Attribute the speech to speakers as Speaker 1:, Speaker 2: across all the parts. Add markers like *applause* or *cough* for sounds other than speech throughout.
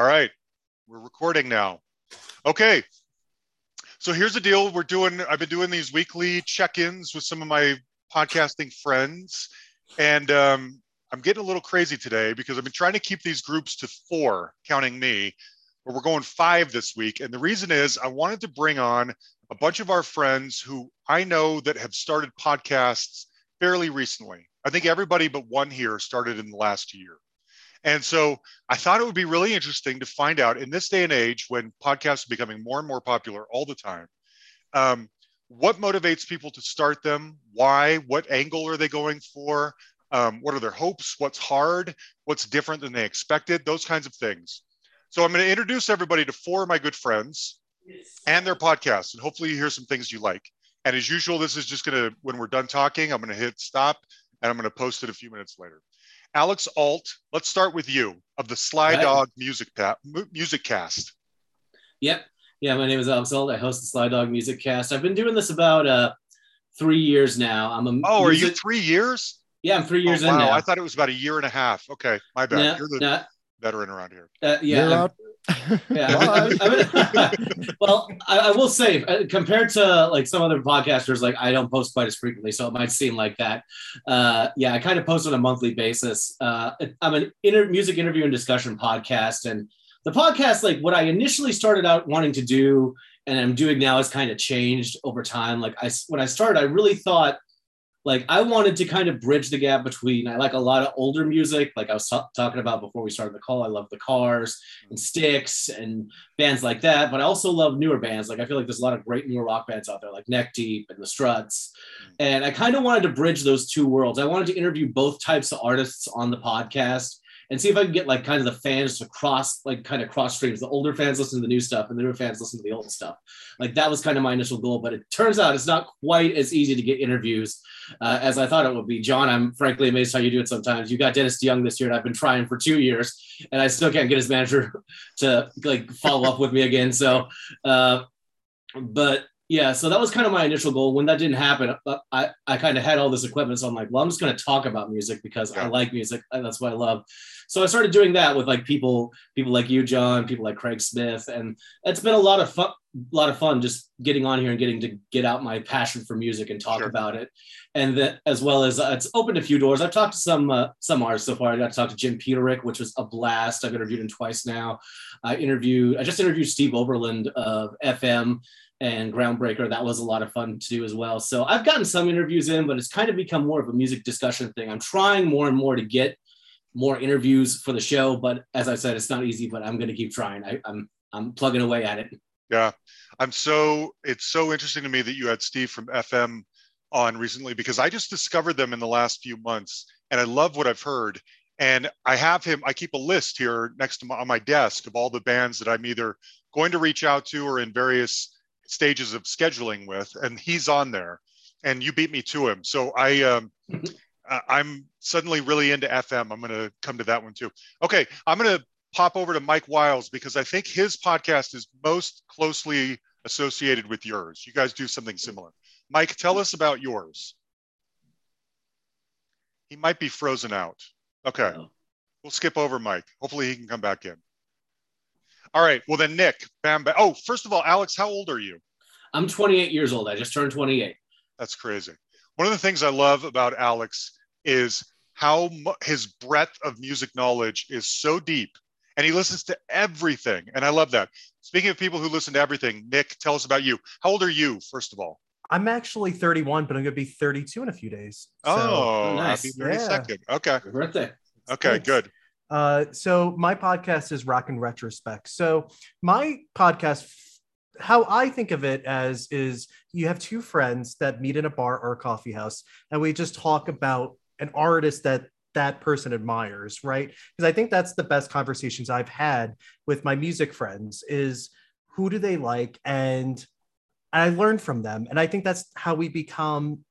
Speaker 1: All right, we're recording now. Okay, so here's the deal. We're doing. I've been doing these weekly check-ins with some of my podcasting friends, and um, I'm getting a little crazy today because I've been trying to keep these groups to four, counting me. But we're going five this week, and the reason is I wanted to bring on a bunch of our friends who I know that have started podcasts fairly recently. I think everybody but one here started in the last year. And so I thought it would be really interesting to find out in this day and age when podcasts are becoming more and more popular all the time, um, what motivates people to start them? Why? What angle are they going for? Um, what are their hopes? What's hard? What's different than they expected? Those kinds of things. So I'm going to introduce everybody to four of my good friends and their podcasts, and hopefully you hear some things you like. And as usual, this is just going to, when we're done talking, I'm going to hit stop and I'm going to post it a few minutes later. Alex Alt, let's start with you of the Sly right. Dog Music pa- Music Cast.
Speaker 2: Yep. Yeah, my name is Alex Alt. I host the Sly Dog Music Cast. I've been doing this about uh, three years now. I'm a
Speaker 1: oh, music- are you three years?
Speaker 2: Yeah, I'm three years
Speaker 1: oh, wow.
Speaker 2: in now.
Speaker 1: I thought it was about a year and a half. Okay, my bad.
Speaker 2: No,
Speaker 1: You're the
Speaker 2: no.
Speaker 1: veteran around here.
Speaker 2: Uh, yeah. Yeah. I, I mean, *laughs* well, I, I, will say, uh, compared to like some other podcasters, like I don't post quite as frequently, so it might seem like that. Uh, yeah, I kind of post on a monthly basis. Uh, I'm an inter- music interview and discussion podcast, and the podcast, like what I initially started out wanting to do, and I'm doing now, has kind of changed over time. Like I, when I started, I really thought like I wanted to kind of bridge the gap between I like a lot of older music, like I was t- talking about before we started the call. I love the Cars and Styx and bands like that, but I also love newer bands. Like I feel like there's a lot of great newer rock bands out there, like Neck Deep and the Struts. Mm. And I kind of wanted to bridge those two worlds. I wanted to interview both types of artists on the podcast and see if I can get like kind of the fans to cross, like kind of cross streams. The older fans listen to the new stuff and the newer fans listen to the old stuff. Like that was kind of my initial goal, but it turns out it's not quite as easy to get interviews uh, as I thought it would be. John, I'm frankly amazed how you do it sometimes. You got Dennis DeYoung this year, and I've been trying for two years, and I still can't get his manager *laughs* to like follow up with me again. So, uh, but yeah, so that was kind of my initial goal. When that didn't happen, uh, I, I kind of had all this equipment. So I'm like, well, I'm just going to talk about music because yeah. I like music. And that's what I love. So I started doing that with like people, people like you, John, people like Craig Smith. And it's been a lot of fun, a lot of fun just getting on here and getting to get out my passion for music and talk sure. about it. And that as well as uh, it's opened a few doors. I've talked to some, uh, some artists so far. I got to talk to Jim Peterick, which was a blast. I've interviewed him twice now. I interviewed, I just interviewed Steve Overland of FM and Groundbreaker. That was a lot of fun to do as well. So I've gotten some interviews in, but it's kind of become more of a music discussion thing. I'm trying more and more to get more interviews for the show, but as I said, it's not easy. But I'm going to keep trying. I, I'm I'm plugging away at it.
Speaker 1: Yeah, I'm so it's so interesting to me that you had Steve from FM on recently because I just discovered them in the last few months, and I love what I've heard. And I have him. I keep a list here next to my, on my desk of all the bands that I'm either going to reach out to or in various stages of scheduling with, and he's on there, and you beat me to him. So I, um, I'm suddenly really into FM. I'm going to come to that one too. Okay, I'm going to pop over to Mike Wiles because I think his podcast is most closely associated with yours. You guys do something similar. Mike, tell us about yours. He might be frozen out. Okay. We'll skip over Mike. Hopefully he can come back in. All right. Well, then, Nick, bam, bam. Oh, first of all, Alex, how old are you?
Speaker 2: I'm 28 years old. I just turned 28.
Speaker 1: That's crazy. One of the things I love about Alex is how his breadth of music knowledge is so deep and he listens to everything. And I love that. Speaking of people who listen to everything, Nick, tell us about you. How old are you, first of all?
Speaker 3: I'm actually 31, but I'm going to be 32 in a few days.
Speaker 1: So, oh, oh nice. happy 32nd. Yeah. Okay.
Speaker 2: Happy birthday.
Speaker 1: Okay, Thanks. good.
Speaker 3: Uh, so my podcast is Rock in Retrospect. So my podcast, how I think of it as is you have two friends that meet in a bar or a coffee house, and we just talk about an artist that that person admires, right? Because I think that's the best conversations I've had with my music friends is who do they like and I learn from them. And I think that's how we become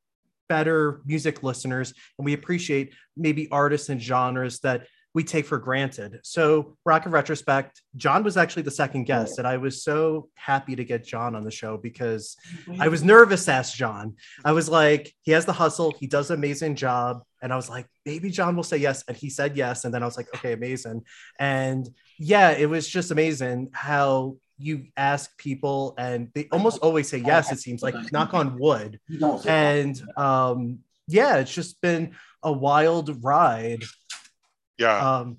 Speaker 3: better music listeners and we appreciate maybe artists and genres that we take for granted. So, Rock in Retrospect, John was actually the second guest, and I was so happy to get John on the show because I was nervous to ask John. I was like, he has the hustle, he does an amazing job. and I was like, maybe John will say yes. And he said yes. And then I was like, okay, amazing. And yeah, it was just amazing how you ask people and they almost always say yes, it seems like knock on *laughs* wood. And um, yeah, it's just been a wild ride.
Speaker 1: Yeah.
Speaker 3: Um,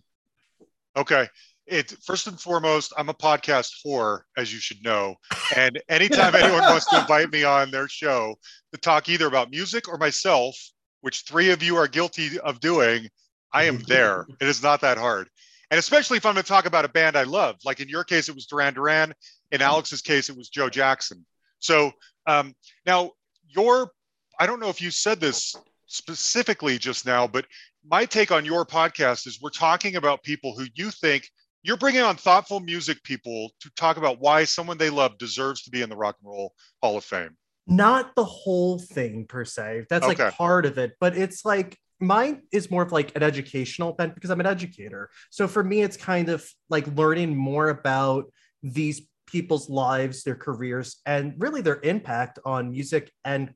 Speaker 1: Okay. It first and foremost, I'm a podcast whore, as you should know. And anytime anyone wants to invite me on their show to talk either about music or myself, which three of you are guilty of doing, I am there. It is not that hard. And especially if I'm going to talk about a band I love, like in your case, it was Duran Duran. In Alex's case, it was Joe Jackson. So um, now your, I don't know if you said this specifically just now, but my take on your podcast is we're talking about people who you think you're bringing on thoughtful music people to talk about why someone they love deserves to be in the Rock and Roll Hall of Fame.
Speaker 3: not the whole thing per se. That's
Speaker 1: Okay.
Speaker 3: like part of it, but it's like mine is more of like an educational bent because I'm an educator. So for me, it's kind of like learning more about these people's lives, their careers, and really their impact on music and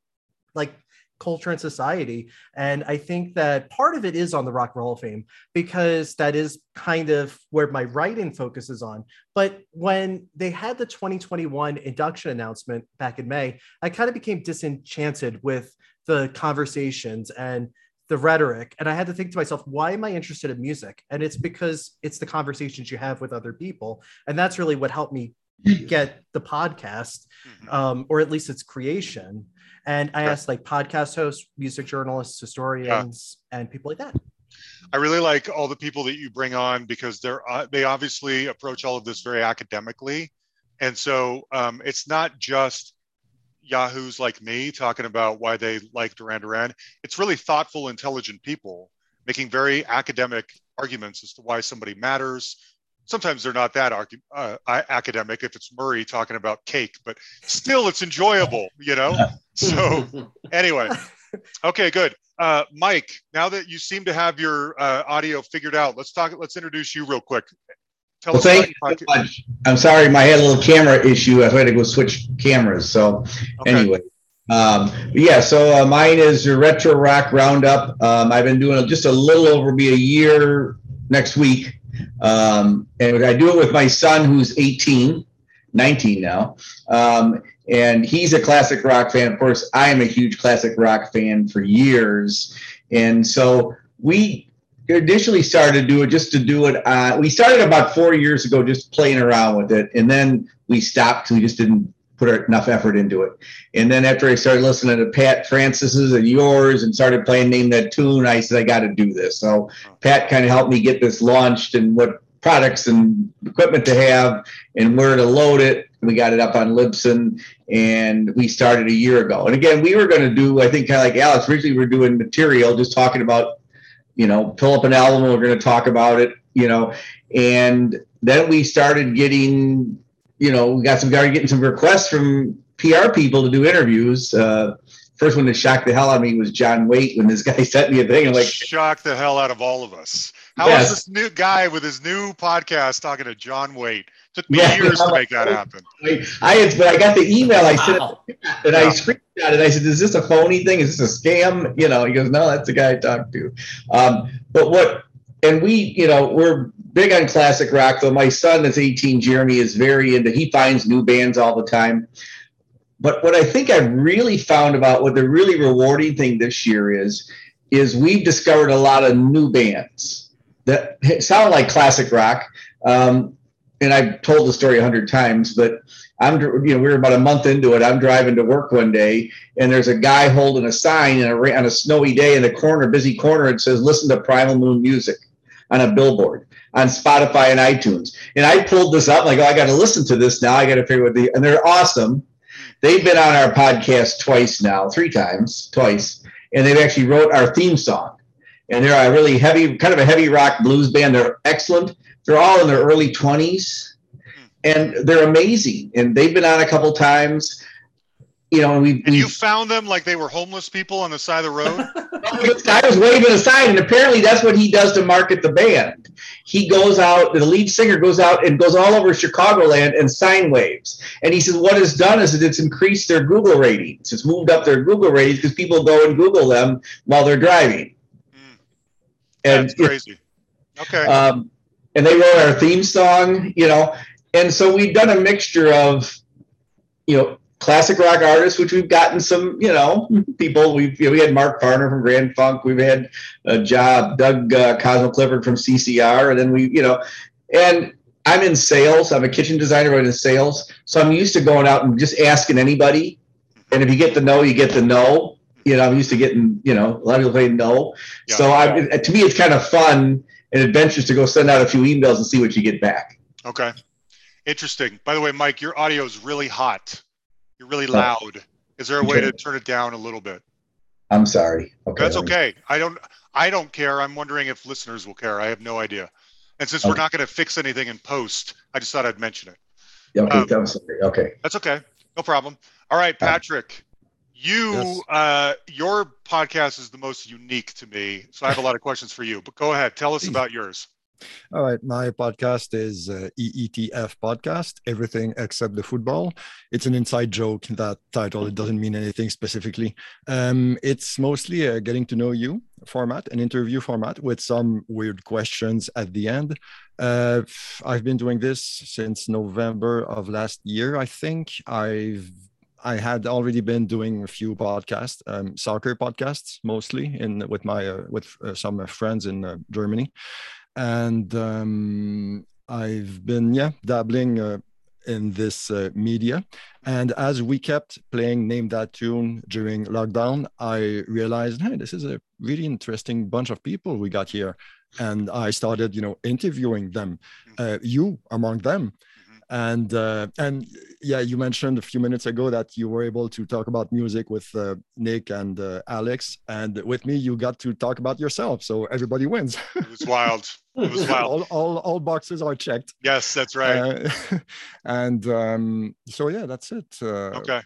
Speaker 3: like culture and society. And I think that part of it is on the Rock and Roll of Fame because that is kind of where my writing focuses on. But when they had the 2021 induction announcement back in May, I kind of became disenchanted with the conversations and the rhetoric. And I had to think to myself, why am I interested in music? And it's because it's the conversations you have with other people. And that's really what helped me get the podcast, um, or at least its creation. And I
Speaker 1: Sure.
Speaker 3: asked like podcast hosts, music journalists, historians, and people like that.
Speaker 1: I really like all the people that you bring on because they're uh, they obviously approach all of this very academically, and so um, it's not just yahoos like me talking about why they like Duran Duran. It's really thoughtful, intelligent people making very academic arguments as to why somebody matters. Sometimes they're not that uh, academic if it's Murray talking about cake, but still it's enjoyable, you know? So *laughs* anyway, okay, good. Uh, Mike, now that you seem to have your uh, audio figured out, let's talk. Let's introduce you real quick. Tell
Speaker 4: Well,
Speaker 1: us
Speaker 4: thank you so much. I'm sorry, my I had a little camera issue. I had to go switch cameras. So
Speaker 1: Okay.
Speaker 4: anyway, um, yeah. So uh, mine is a retro rock roundup. Um, I've been doing it just a little over be a year next week, um, and I do it with my son who's 18, 19 now. Um, and he's a classic rock fan. Of course, I am a huge classic rock fan for years, and so we initially started to do it just to do it. Uh, we started about four years ago, just playing around with it, and then we stopped. because We just didn't put er, enough effort into it. And then after I started listening to Pat Francis's and yours, and started playing Name That Tune, I said I got to do this. So Pat kind of helped me get this launched and what products and equipment to have and where to load it. We got it up on Libsyn and we started a year ago. And again, we were going to do, I think, kind of like Alex, originally we were doing material, just talking about, you know, pull up an album, we're going to talk about it, you know, and then we started getting, you know, we got some, started getting some requests from PR people to do interviews. Uh, first one that shocked the hell out of me was John Waite when this guy *laughs* sent me a thing. I'm like,
Speaker 1: shock the hell out of all of us. How is
Speaker 4: Yes.
Speaker 1: this new guy with his new podcast talking to John Waite? Took me
Speaker 4: Yeah.
Speaker 1: years to make that happen. *laughs*
Speaker 4: I, I had, but I got the email. I sent
Speaker 2: Wow.
Speaker 4: it, and I screenshot it. I said, "Is this a phony thing? Is this a scam?" You know, he goes, "No, that's the guy I talked to." Um, but what? And we, you know, we're big on classic rock. Though my son, that's 18, Jeremy, is very into. He finds new bands all the time. But what I think I've really found about what the really rewarding thing this year is, is we've discovered a lot of new bands that sound like classic rock. Um, and I've told the story a hundred times, but I'm, you know, we were about a month into it. I'm driving to work one day, and there's a guy holding a sign a, on a snowy day in the corner, busy corner, and says, "Listen to Primal Moon music," on a billboard on Spotify and iTunes. And I pulled this up, like, oh, I got to listen to this now. I got to figure what the, and they're awesome. They've been on our podcast twice now, three times, twice, and they've actually wrote our theme song. And they're a really heavy, kind of a heavy rock blues band. They're excellent. They're all in their early 20s hmm. and they're amazing. And they've been on a couple times. You know, we,
Speaker 1: And
Speaker 4: we
Speaker 1: you found them like they were homeless people on the side of the road? *laughs*
Speaker 4: this guy was waving a sign, and apparently that's what he does to market the band. He goes out, the lead singer goes out and goes all over Chicagoland and sign waves. And he says what it's done is that it's increased their Google ratings. It's moved up their Google ratings because people go and Google them while they're driving. and
Speaker 1: That's crazy. Okay.
Speaker 4: um, and they wrote our theme song, you know, and so we've done a mixture of, you know, classic rock artists, which we've gotten some, you know, people. We've you know, we had Mark Farner from Grand Funk, we've had a job Doug uh, Cosmo Clifford from CCR, and then we, you know, and I'm in sales. I'm a kitchen designer, but in sales, so I'm used to going out and just asking anybody, and if you get the no, you get the no. You know, I'm used to getting, you know, a lot of people say no.
Speaker 1: Yeah.
Speaker 4: so I, to me, it's kind of fun and adventurous to go send out a few emails and see what you get back.
Speaker 1: Okay. Interesting. By the way, Mike, your audio is really hot. You're really loud. Is there a way to turn it down a little bit?
Speaker 4: I'm sorry. Okay.
Speaker 1: That's okay. I don't I don't care. I'm wondering if listeners will care. I have no idea. And since we're
Speaker 4: Okay.
Speaker 1: not going to fix anything in post, I just thought I'd mention it.
Speaker 4: Yeah, Okay.
Speaker 1: um,
Speaker 4: I'm sorry. Okay.
Speaker 1: That's okay. No problem. All right, Patrick. You
Speaker 5: Yes.
Speaker 1: uh your podcast is the most unique to me. So I have a lot of questions for you. But go ahead. Tell us *laughs* about yours.
Speaker 5: All right, my podcast is uh, EETF podcast, everything except the football. It's an inside joke. That title it doesn't mean anything specifically. Um, it's mostly a getting to know you format, an interview format with some weird questions at the end. Uh, I've been doing this since November of last year. I think I've I had already been doing a few podcasts, um, soccer podcasts mostly, in with my uh, with uh, some friends in uh, Germany and um, I've been yeah dabbling uh, in this uh, media. And as we kept playing Name That Tune during lockdown, I realized, hey, this is a really interesting bunch of people we got here. And I started, you know, interviewing them, uh, you among them. And uh, and yeah, you mentioned a few minutes ago that you were able to talk about music with uh, Nick and uh, Alex, and with me, you got to talk about yourself. So everybody wins. *laughs*
Speaker 1: It was wild. It was wild.
Speaker 5: all, all all boxes are checked.
Speaker 1: Yes, that's right.
Speaker 5: Uh, *laughs* and um, so yeah, that's it. Uh,
Speaker 1: Okay.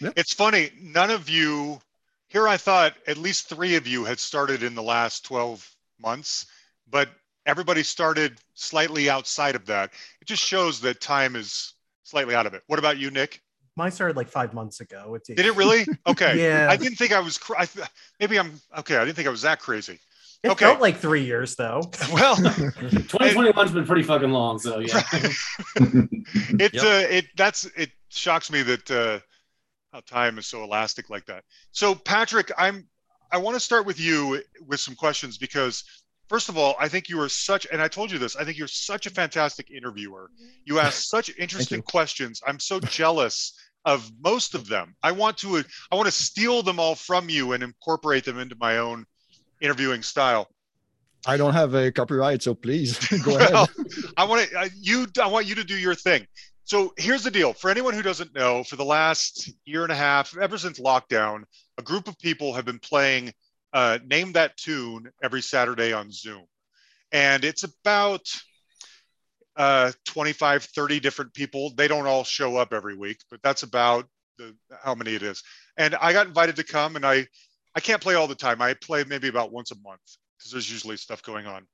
Speaker 5: yeah.
Speaker 1: It's funny. None of you here. I thought at least three of you had started in the last 12 months, but everybody started slightly outside of that. It just shows that time is slightly out of it. What about you, Nick?
Speaker 3: Mine started like five months ago. It's
Speaker 1: Did it really? *laughs* Okay.
Speaker 3: Yeah.
Speaker 1: I didn't think I was. Cr- I th- maybe I'm okay. I didn't think I was that crazy.
Speaker 3: It
Speaker 1: okay.
Speaker 3: felt like three years though. *laughs*
Speaker 1: Well, *laughs*
Speaker 2: 2021's been pretty fucking long, so yeah.
Speaker 1: it
Speaker 5: Yep.
Speaker 1: uh, it that's it shocks me that uh, how time is so elastic like that. So Patrick, I'm I want to start with you with some questions because first of all, I think you are such and I told you this, I think you're such a fantastic interviewer. You mm-hmm. ask such interesting questions. I'm so jealous of most of them. I want to I want to steal them all from you and incorporate them into my own interviewing style.
Speaker 5: I don't have a copyright, so please *laughs* go ahead.
Speaker 1: Well, I want to you. I want you to do your thing. So here's the deal. For anyone who doesn't know, for the last year and a half, ever since lockdown, a group of people have been playing uh, "Name That Tune" every Saturday on Zoom, and it's about uh, 25, 30 different people. They don't all show up every week, but that's about the, how many it is. And I got invited to come, and I I can't play all the time. I play maybe about once a month because there's usually stuff going on.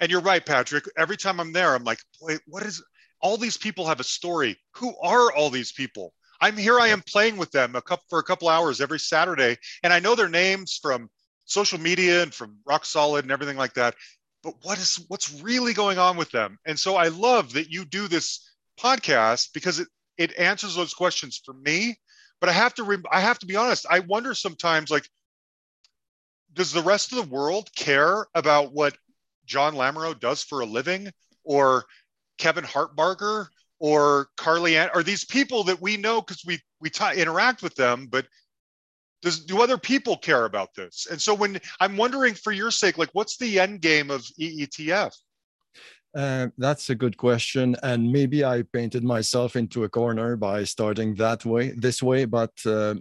Speaker 1: And you're right, Patrick. Every time I'm there, I'm like, wait, what is all these people have a story? Who are all these people? I'm here. I am playing with them a couple for a couple hours every Saturday, and I know their names from social media and from Rock Solid and everything like that. But what is what's really going on with them? And so I love that you do this podcast because it it answers those questions for me. But I have to re- I have to be honest. I wonder sometimes like does the rest of the world care about what John Lamoureux does for a living or Kevin Hartbarger or Carly Ann? Are these people that we know because we we t- interact with them, but does do other people care about this? And so when I'm wondering for your sake, like what's the end game of EETF?
Speaker 5: Uh, that's a good question, and maybe I painted myself into a corner by starting that way, this way. But uh,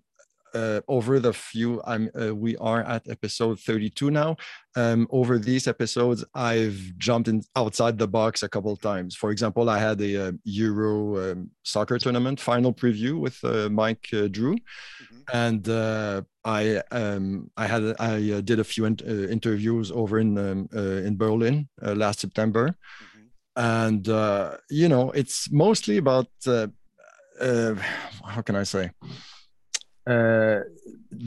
Speaker 5: uh, over the few, I'm uh, we are at episode 32 now. Um, over these episodes, I've jumped in outside the box a couple times. For example, I had a, uh Euro um, soccer tournament final preview with uh, Mike uh, Drew,
Speaker 1: Mhm.
Speaker 5: and uh, I um, I had I uh, did a few in, uh, interviews over in um, uh, in Berlin uh, last September
Speaker 1: Mhm.
Speaker 5: and uh, you know it's mostly about uh, uh, how can i say uh,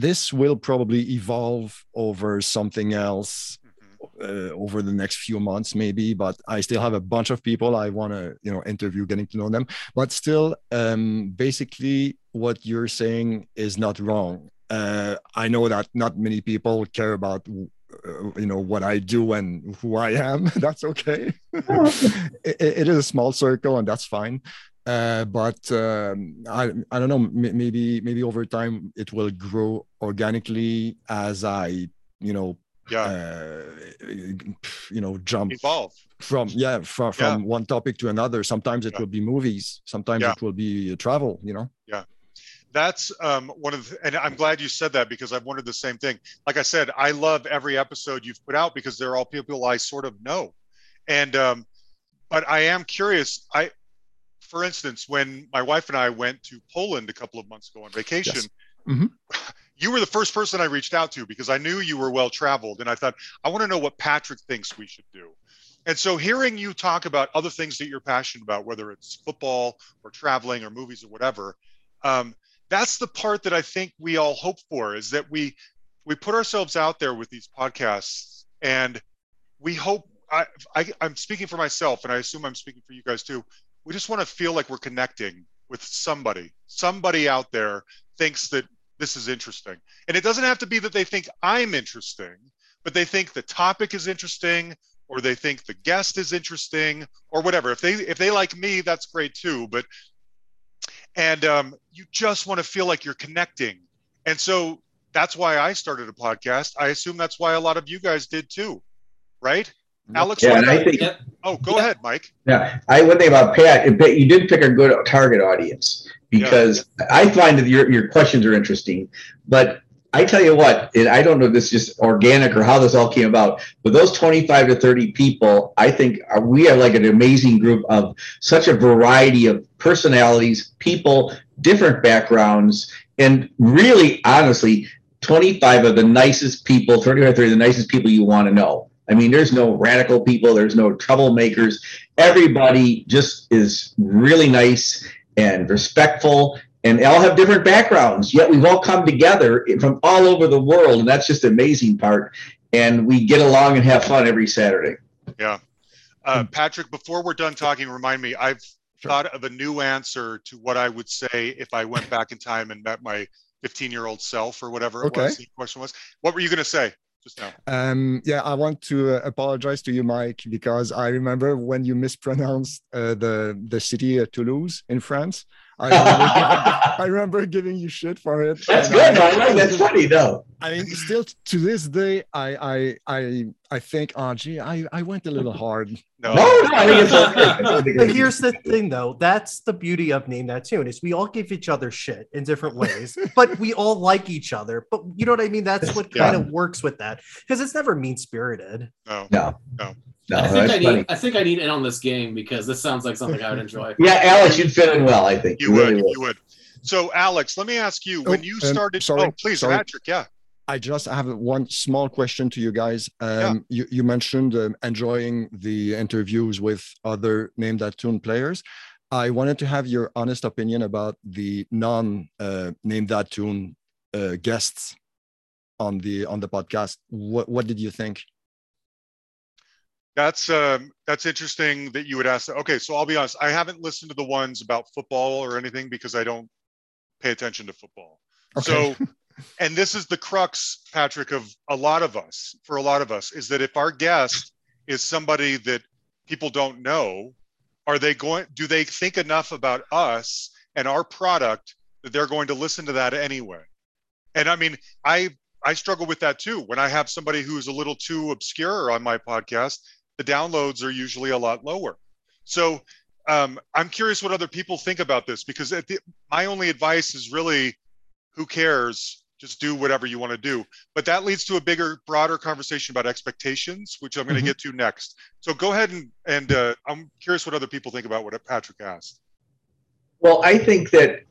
Speaker 5: this will probably evolve over something else
Speaker 1: Mhm.
Speaker 5: uh, over the next few months maybe but i still have a bunch of people i want to you know interview getting to know them. But still um, basically what you're saying is not wrong. Uh, i know that not many people care about uh, you know what i do and who i am. *laughs* That's okay. *laughs* It, it is a small circle and that's fine uh, but um, I, I don't know maybe maybe over time it will grow organically as I you know
Speaker 1: yeah.
Speaker 5: uh, you know jump
Speaker 1: evolve.
Speaker 5: from yeah from, from yeah. one topic to another. Sometimes it yeah. will be movies. Sometimes yeah. it will be travel you know?
Speaker 1: Yeah. That's um, one of the, and i'm glad you said that because i've wondered the same thing. Like i said i love every episode you've put out because they're all people i sort of know. And um, but i am curious i for instance when my wife and i went to poland a couple of months ago on vacation yes. mm-hmm *laughs* you were the first person I reached out to because I knew you were well traveled. And I thought, I want to know what Patrick thinks we should do. And so hearing you talk about other things that you're passionate about, whether it's football or traveling or movies or whatever, um, that's the part that I think we all hope for is that we we put ourselves out there with these podcasts and we hope I, I I'm speaking for myself and I assume I'm speaking for you guys too. We just want to feel like we're connecting with somebody. Somebody out there thinks that this is interesting. And it doesn't have to be that they think I'm interesting, but they think the topic is interesting or they think the guest is interesting or whatever. If they if they like me, that's great too. But and um, you just want to feel like you're connecting. And so that's why I started a podcast. I assume that's why a lot of you guys did too, right? Alex,
Speaker 4: yeah, and I think,
Speaker 1: oh, go yeah. ahead, Mike.
Speaker 4: Yeah, I one thing about Pat, you did pick a good target audience because yeah. I find that your, your questions are interesting. But I tell you what, and I don't know if this is just organic or how this all came about, but those 25 to 30 people, I think are, we are like an amazing group of such a variety of personalities, people, different backgrounds, and really, honestly, 25 of the nicest people, 35, 30 of the nicest people you want to know. I mean, there's no radical people, there's no troublemakers. Everybody just is really nice and respectful and they all have different backgrounds yet we've all come together from all over the world and that's just the amazing part and we get along and have fun every saturday
Speaker 1: yeah uh, patrick before we're done talking remind me i've sure. thought of a new answer to what i would say if i went back in time and met my 15 year old self or whatever it was the question was what were you going to say just now.
Speaker 5: Um, yeah, I want to uh, apologize to you, Mike, because I remember when you mispronounced uh, the the city uh, Toulouse in France. I remember, giving, *laughs* I remember giving you shit for it.
Speaker 4: That's good. I, I like that's funny though.
Speaker 5: I mean, still to this day, I I I I think, oh gee, I, I went a little hard. *laughs*
Speaker 4: No, no, no I
Speaker 3: think it's But here's the thing though, that's the beauty of Name That Tune is we all give each other shit in different ways, *laughs* but we all like each other. But you know what I mean? That's what kind yeah. of works with that. Because it's never mean spirited.
Speaker 1: No.
Speaker 4: No.
Speaker 1: No.
Speaker 2: No, I think I need. I think I need in on this game because this sounds like something I would enjoy. *laughs*
Speaker 4: yeah, Alex, you'd fit in well. I think
Speaker 1: you, you would. Really would. You would. So, Alex, let me ask you: when oh, you started, um, sorry, oh, please, sorry. Patrick, yeah.
Speaker 5: I just have one small question to you guys. Um, yeah. you, you mentioned um, enjoying the interviews with other Name That Tune players. I wanted to have your honest opinion about the non uh, Name That Tune uh, guests on the on the podcast. What what did you think?
Speaker 1: That's um, that's interesting that you would ask. That. Okay, so I'll be honest. I haven't listened to the ones about football or anything because I don't pay attention to football. Okay. So, *laughs* and this is the crux, Patrick, of a lot of us. For a lot of us, is that if our guest is somebody that people don't know, are they going? Do they think enough about us and our product that they're going to listen to that anyway? And I mean, I I struggle with that too. When I have somebody who's a little too obscure on my podcast, the downloads are usually a lot lower. So um, I'm curious what other people think about this because the, my only advice is really, who cares? Just do whatever you want to do. But that leads to a bigger, broader conversation about expectations, which I'm going to mm-hmm. get to next. So go ahead and and uh, I'm curious what other people think about what Patrick asked.
Speaker 4: Well, I think that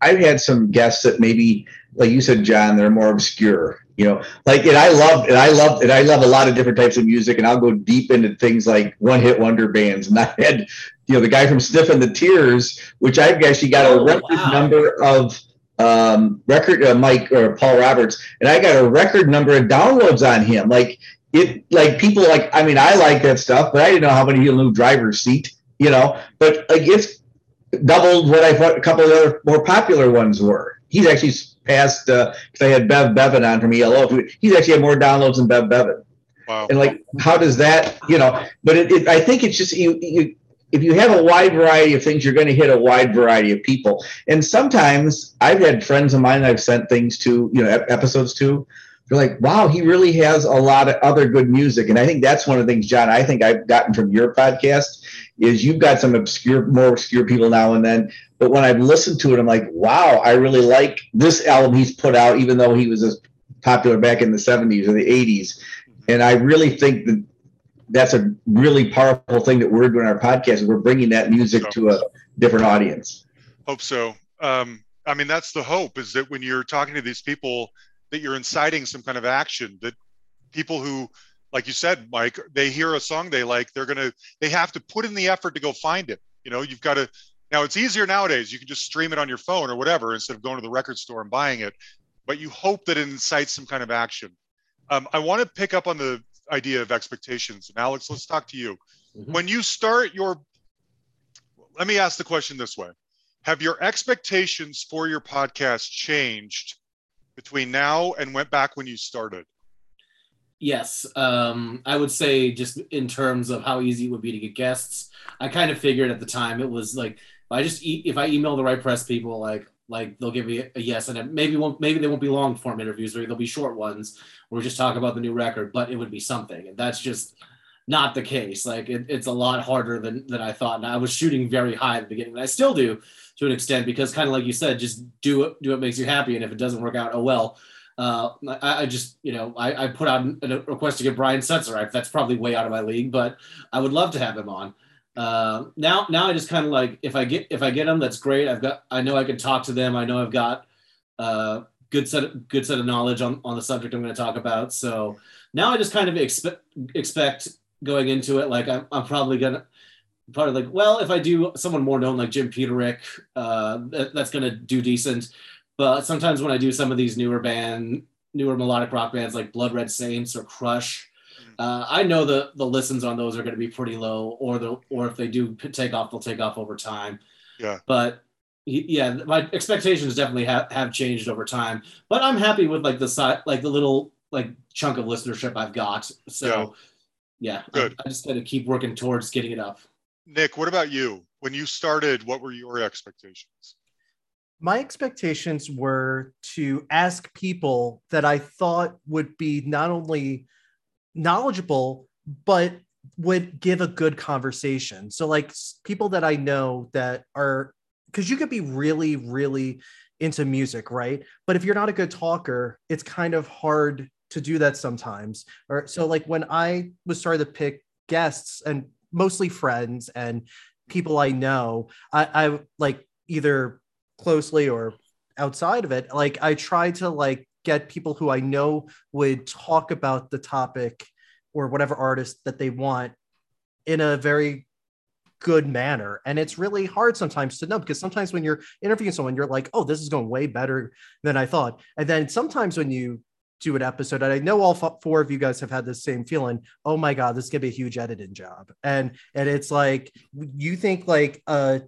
Speaker 4: I've had some guests that maybe, like you said, John, they're more obscure you know like and i love and i love and i love a lot of different types of music and i'll go deep into things like one hit wonder bands and i had you know the guy from Sniff 'n' the Tears which i've actually got a oh, record wow. number of um record uh, mike or paul roberts and i got a record number of downloads on him like it like people like I mean I like that stuff, but I didn't know how many people knew driver's seat, you know. But like it's doubled what I thought a couple of the other more popular ones were. He's actually passed because uh, I had Bev Bevan on from ELO. He's actually had more downloads than Bev Bevan. Wow. And like, how does that, you know? But it, it, I think it's just you, you. If you have a wide variety of things, you're going to hit a wide variety of people. And sometimes I've had friends of mine I've sent things to, you know, episodes to, They're like, wow, he really has a lot of other good music. And I think that's one of the things, John, I think I've gotten from your podcast is you've got some obscure, more obscure people now and then. But when I've listened to it, I'm like, wow, I really like this album he's put out, even though he was as popular back in the 70s or the 80s. And I really think that that's a really powerful thing that we're doing our podcast. We're bringing that music to a different audience.
Speaker 1: Hope so. Um, I mean, that's the hope is that when you're talking to these people, that you're inciting some kind of action that people who like you said mike they hear a song they like they're gonna they have to put in the effort to go find it you know you've got to now it's easier nowadays you can just stream it on your phone or whatever instead of going to the record store and buying it but you hope that it incites some kind of action um, i want to pick up on the idea of expectations and alex let's talk to you mm-hmm. when you start your let me ask the question this way have your expectations for your podcast changed between now and went back when you started?
Speaker 2: Yes, um, I would say just in terms of how easy it would be to get guests. I kind of figured at the time it was like I just if I email the right press people, like like they'll give me a yes, and maybe won't maybe they won't be long form interviews, or they'll be short ones where we just talk about the new record, but it would be something, and that's just not the case. Like it, it's a lot harder than than I thought, and I was shooting very high at the beginning, and I still do to an extent because kind of like you said, just do it, do what makes you happy. And if it doesn't work out, oh well. Uh, I, I, just, you know, I, I put out a request to get Brian Setzer. That's probably way out of my league, but I would love to have him on. Uh, now, now I just kind of like if I get if I get them, that's great. I've got I know I can talk to them. I know I've got uh, good set of, good set of knowledge on on the subject I'm going to talk about. So now I just kind of expect expect going into it like I'm, I'm probably gonna probably like, well, if I do someone more known like Jim Peterick, uh, that, that's gonna do decent. But sometimes when I do some of these newer band, newer melodic rock bands like Blood Red Saints or Crush. Uh, I know the the listens on those are going to be pretty low, or the or if they do take off, they'll take off over time.
Speaker 1: Yeah.
Speaker 2: But yeah, my expectations definitely have, have changed over time. But I'm happy with like the side, like the little like chunk of listenership I've got. So yeah, yeah I, I just got to keep working towards getting it up.
Speaker 1: Nick, what about you? When you started, what were your expectations?
Speaker 3: My expectations were to ask people that I thought would be not only knowledgeable, but would give a good conversation. So, like people that I know that are, because you could be really, really into music, right? But if you're not a good talker, it's kind of hard to do that sometimes. Or so, like when I was starting to pick guests and mostly friends and people I know. I, I like either closely or outside of it. Like I try to like get people who I know would talk about the topic or whatever artist that they want in a very good manner. And it's really hard sometimes to know because sometimes when you're interviewing someone, you're like, oh, this is going way better than I thought. And then sometimes when you do an episode and i know all four of you guys have had the same feeling oh my god this is gonna be a huge editing job and and it's like you think like a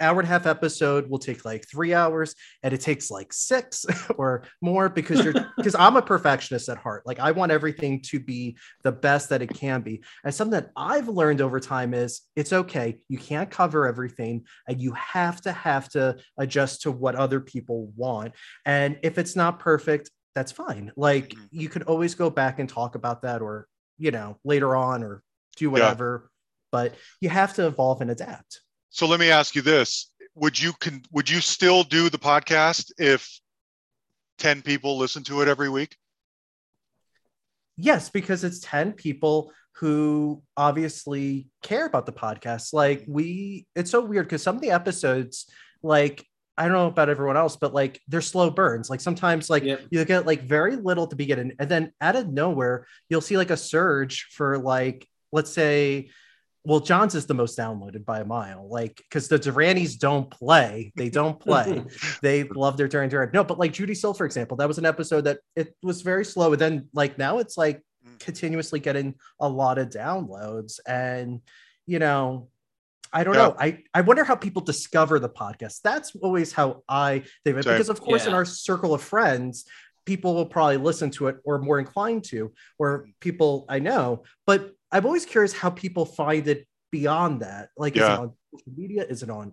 Speaker 3: hour and a half episode will take like three hours and it takes like six *laughs* or more because you're *laughs* because i'm a perfectionist at heart like i want everything to be the best that it can be and something that i've learned over time is it's okay you can't cover everything and you have to have to adjust to what other people want and if it's not perfect that's fine. Like mm-hmm. you could always go back and talk about that or, you know, later on or do whatever, yeah. but you have to evolve and adapt.
Speaker 1: So let me ask you this. Would you can would you still do the podcast if 10 people listen to it every week?
Speaker 3: Yes, because it's 10 people who obviously care about the podcast. Like we it's so weird because some of the episodes like I don't know about everyone else, but like they're slow burns. Like sometimes like yep. you get like very little to begin and then out of nowhere, you'll see like a surge for like, let's say, well, John's is the most downloaded by a mile. Like, because the Duranies don't play. They don't play. *laughs* they love their Duran Duran. No, but like Judee Sill, for example, that was an episode that it was very slow. And then like now it's like mm. continuously getting a lot of downloads and you know I don't
Speaker 1: Yeah.
Speaker 3: know. I, I wonder how people discover the podcast. That's always how I think of it.
Speaker 1: Same.
Speaker 3: Because of course, in our circle of friends, people will probably listen to it or more inclined to, or mm. people I know. But I'm always curious how people find it beyond that. Like, is it on social media? Is it on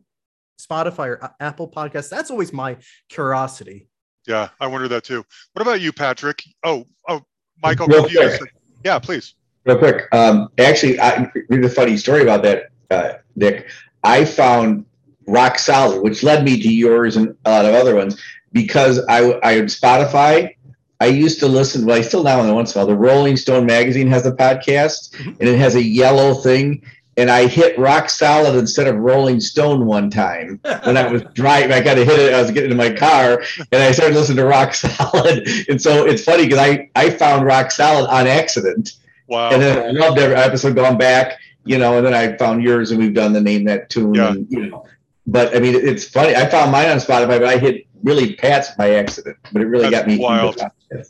Speaker 3: Spotify or Apple Podcasts? That's always my curiosity.
Speaker 1: Yeah, I wonder that too. What about you, Patrick? Oh, oh, Michael.
Speaker 4: Real quick.
Speaker 1: yeah, please.
Speaker 4: Real quick, um, actually, I read a funny story about that, uh, Dick. I found Rock Solid, which led me to yours and a lot of other ones, because I I on Spotify. I used to listen. Well, I still now and once in a while. The Rolling Stone magazine has a podcast,
Speaker 3: Mhm.
Speaker 4: and it has a yellow thing. And I hit Rock Solid instead of Rolling Stone one time when I was *laughs* driving. I got to hit it. I was getting in my car, and I started listening to Rock *laughs* Solid. And so it's funny because I I found Rock Solid on accident.
Speaker 1: Wow.
Speaker 4: And then I loved every episode going back, you know, and then I found yours and we've done the name that tune.
Speaker 1: Yeah.
Speaker 4: And, you know, but I mean, it's funny. I found mine on Spotify, but I hit really Pat's by accident, but it really
Speaker 1: That's
Speaker 4: got me.
Speaker 1: wild.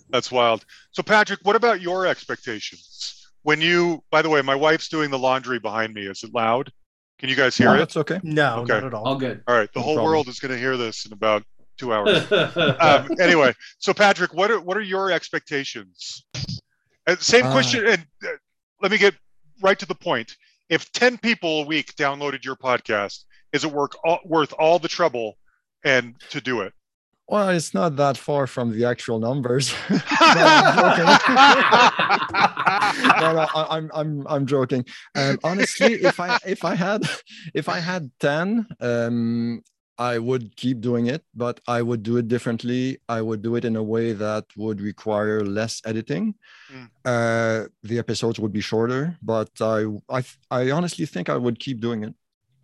Speaker 1: That's wild. So, Patrick, what about your expectations? When you, by the way, my wife's doing the laundry behind me. Is it loud? Can you guys hear
Speaker 5: Yeah,
Speaker 1: it?
Speaker 5: that's okay.
Speaker 3: No,
Speaker 1: Okay.
Speaker 3: not at all.
Speaker 2: All good.
Speaker 1: All right. The
Speaker 5: No
Speaker 1: whole
Speaker 5: problem.
Speaker 1: world is going to hear this in about two hours. *laughs* um, anyway, so Patrick, what are what are your expectations? And same
Speaker 5: Uh,
Speaker 1: question, and uh, let me get right to the point. If ten people a week downloaded your podcast, is it work all, worth all the trouble and to do it?
Speaker 5: Well, it's not that far from the actual numbers. *laughs* *laughs* no, I'm joking. *laughs* no, I'm I'm I'm joking. Um, honestly, if I if I had if I had ten, um, I would keep doing it, but I would do it differently. I would do it in a way that would require less editing.
Speaker 1: Mm.
Speaker 5: Uh, the episodes would be shorter, but I I I honestly think I would keep doing it.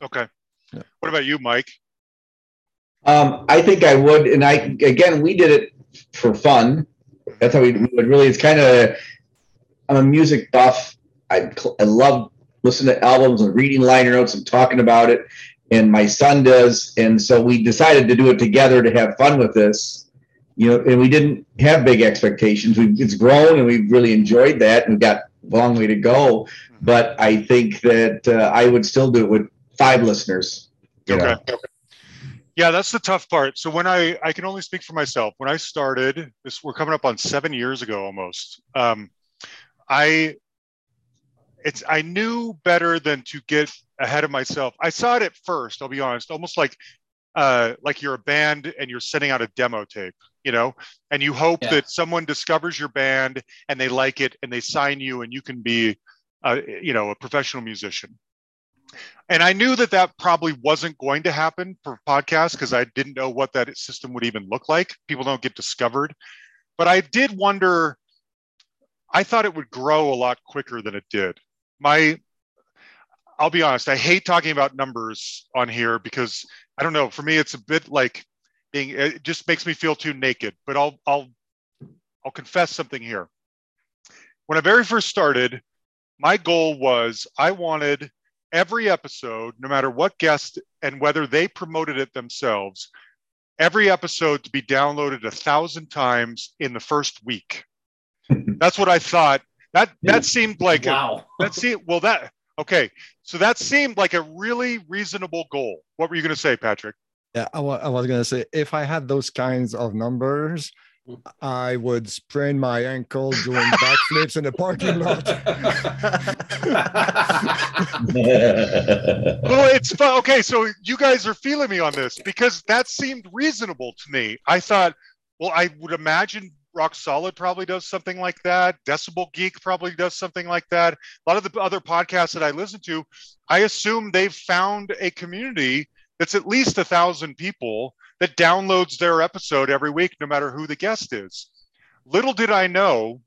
Speaker 1: Okay.
Speaker 5: Yeah.
Speaker 1: What about you, Mike?
Speaker 4: Um, I think I would, and I again, we did it for fun. That's how we, we would really. It's kind of. I'm a music buff. I I love listening to albums and reading liner notes and talking about it, and my son does, and so we decided to do it together to have fun with this. You know, and we didn't have big expectations. We it's grown, and we've really enjoyed that, and we've got a long way to go. But I think that uh, I would still do it with five listeners. Okay. know.
Speaker 1: Yeah, that's the tough part. So when I I can only speak for myself. When I started, this we're coming up on seven years ago almost. Um, I it's I knew better than to get ahead of myself. I saw it at first. I'll be honest, almost like uh, like you're a band and you're sending out a demo tape, you know, and you hope
Speaker 2: Yeah.
Speaker 1: that someone discovers your band and they like it and they sign you and you can be, uh, you know, a professional musician and I knew that that probably wasn't going to happen for podcasts because I didn't know what that system would even look like. People don't get discovered, but I did wonder. I thought it would grow a lot quicker than it did. My, I'll be honest, I hate talking about numbers on here because I don't know. For me, it's a bit like being. It just makes me feel too naked. But I'll I'll I'll confess something here. When I very first started, my goal was I wanted every episode, no matter what guest and whether they promoted it themselves, every episode to be downloaded a thousand times in the first week. *laughs* That's what I thought. That that seemed like a,
Speaker 2: wow.
Speaker 1: that seemed well that okay. So that seemed like a really reasonable goal. What were you going to say, Patrick?
Speaker 5: Yeah, I wa- I was gonna say if I had those kinds of numbers, I would sprain my ankle doing backflips in the parking lot. *laughs*
Speaker 1: Well, it's fu- okay. So you guys are feeling me on this because that seemed reasonable to me. I thought, well, I would imagine Rock Solid probably does something like that. Decibel Geek probably does something like that. A lot of the other podcasts that I listen to, I assume they've found a community that's at least a thousand people that downloads their episode every week, no matter who the guest is. Little did I know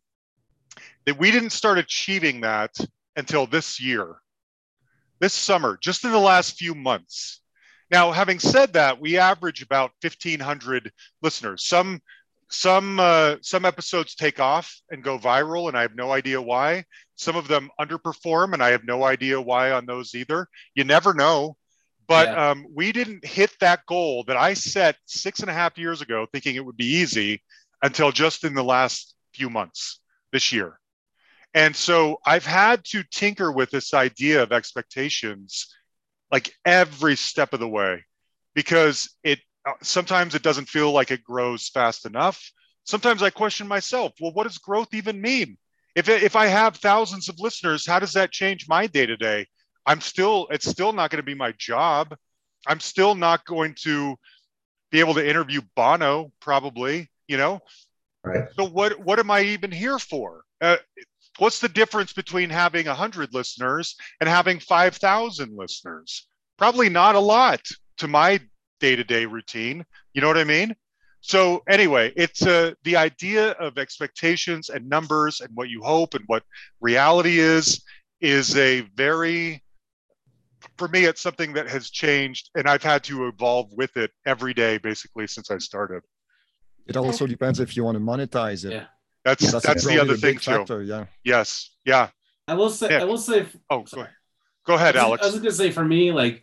Speaker 1: that we didn't start achieving that until this year this summer, just in the last few months. Now, having said that, we average about 1,500 listeners. Some some uh, some episodes take off and go viral, and I have no idea why. Some of them underperform, and I have no idea why on those either. You never know. But
Speaker 2: Yeah.
Speaker 1: um, we didn't hit that goal that I set six and a half years ago, thinking it would be easy, until just in the last few months this year. And so I've had to tinker with this idea of expectations like every step of the way because it uh, sometimes it doesn't feel like it grows fast enough. Sometimes I question myself, well, what does growth even mean? If, if I have thousands of listeners, how does that change my day to day? I'm still, it's still not going to be my job. I'm still not going to be able to interview Bono, probably, you know?
Speaker 4: Right.
Speaker 1: So what, what am I even here for? Uh, what's the difference between having 100 listeners and having 5,000 listeners? Probably not a lot to my day-to-day routine. You know what I mean? So anyway, it's uh, the idea of expectations and numbers and what you hope and what reality is is a very for me it's something that has changed and I've had to evolve with it every day basically since I started.
Speaker 5: It also depends if you want to monetize it.
Speaker 2: Yeah.
Speaker 1: That's
Speaker 5: That's,
Speaker 1: that's, the other
Speaker 5: a
Speaker 1: thing
Speaker 5: big
Speaker 1: too.
Speaker 5: factor, Yeah.
Speaker 1: Yes. Yeah.
Speaker 2: I will say,
Speaker 1: Nick.
Speaker 2: I will say,
Speaker 1: Oh, go ahead. Go ahead,
Speaker 2: I was,
Speaker 1: Alex.
Speaker 2: I was gonna say for me, like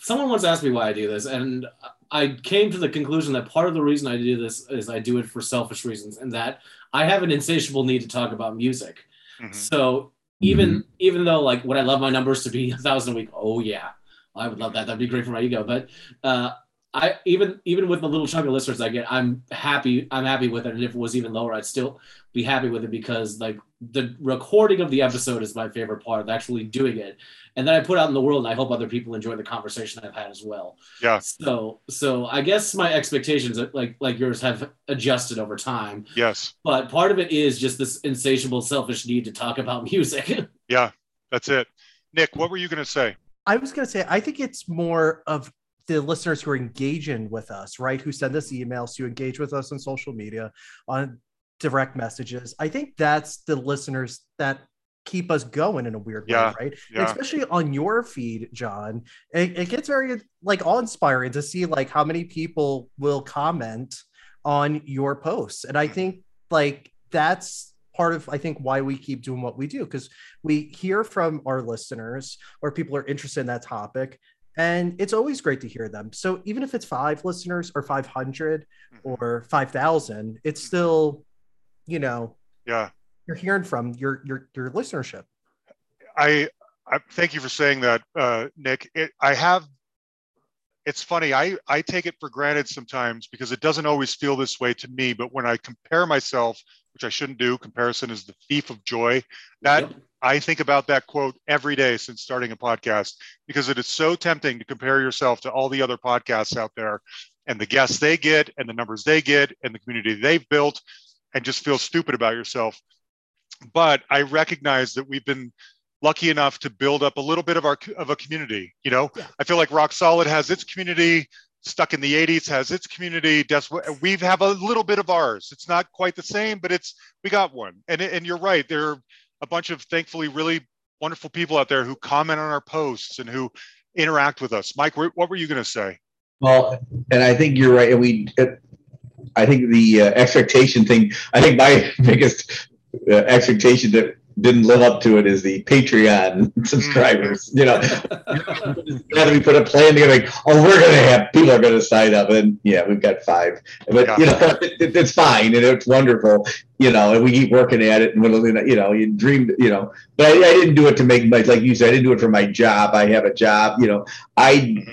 Speaker 2: someone once asked me why I do this, and I came to the conclusion that part of the reason I do this is I do it for selfish reasons, and that I have an insatiable need to talk about music.
Speaker 1: Mhm.
Speaker 2: So even even though like would I love my numbers to be a thousand a week? Oh yeah, I would love that. That'd be great for my ego. But uh, I even even with the little chunk of listeners I get, I'm happy. I'm happy with it. And if it was even lower, I'd still be happy with it because like the recording of the episode is my favorite part of actually doing it, and then I put out in the world, and I hope other people enjoy the conversation I've had as well.
Speaker 1: Yeah.
Speaker 2: So so I guess my expectations like like yours have adjusted over time
Speaker 1: Yes.
Speaker 2: but part of it is just this insatiable selfish need to talk about *laughs* music
Speaker 1: Yeah. That's it. Nick, what were you going to say?
Speaker 3: I was going to say, I think it's more of the listeners who are engaging with us, right? Who send us emails, who engage with us on social media, on direct messages. I think that's the listeners that keep us going in a weird
Speaker 1: Yeah,
Speaker 3: way, right?
Speaker 1: Yeah.
Speaker 3: Especially on your feed, John. It, it gets very like awe-inspiring to see like how many people will comment on your posts. And I hmm. think like that's part of I think why we keep doing what we do because we hear from our listeners or people are interested in that topic and it's always great to hear them. So even if it's 5 listeners or 500
Speaker 1: Mhm.
Speaker 3: or 5000, it's still you know
Speaker 1: Yeah.
Speaker 3: you're hearing from your your your listenership.
Speaker 1: I, I thank you for saying that, uh, Nick. It, I have. It's funny. I I take it for granted sometimes because it doesn't always feel this way to me. But when I compare myself, which I shouldn't do, comparison is the thief of joy. That
Speaker 2: Yep.
Speaker 1: I think about that quote every day since starting a podcast because it is so tempting to compare yourself to all the other podcasts out there and the guests they get and the numbers they get and the community they've built and just feel stupid about yourself. But I recognize that we've been lucky enough to build up a little bit of our of a community. You know,
Speaker 3: Yeah.
Speaker 1: I feel like Rock Solid has its community. Stuck in the 80s has its community. Des- we have a little bit of ours. It's not quite the same, but it's we got one. And and you're right. There are a bunch of thankfully really wonderful people out there who comment on our posts and who interact with us. Mike, what were you going to say?
Speaker 4: Well, and I think you're right. And we, I think the uh, expectation thing. I think my *laughs* biggest uh, expectation that didn't live up to it is the Patreon *laughs* mm-hmm. subscribers. You know, *laughs* now we put a plan together, like, oh, we're gonna have people are gonna sign up, and yeah, we've got five. But
Speaker 1: Yeah.
Speaker 4: you know, *laughs* it, it- it's fine and it's wonderful. You know, and we keep working at it, and you know, you dream, you know. But I, I didn't do it to make my, like you said, I didn't do it for my job. I have a job. You know, I mm-hmm.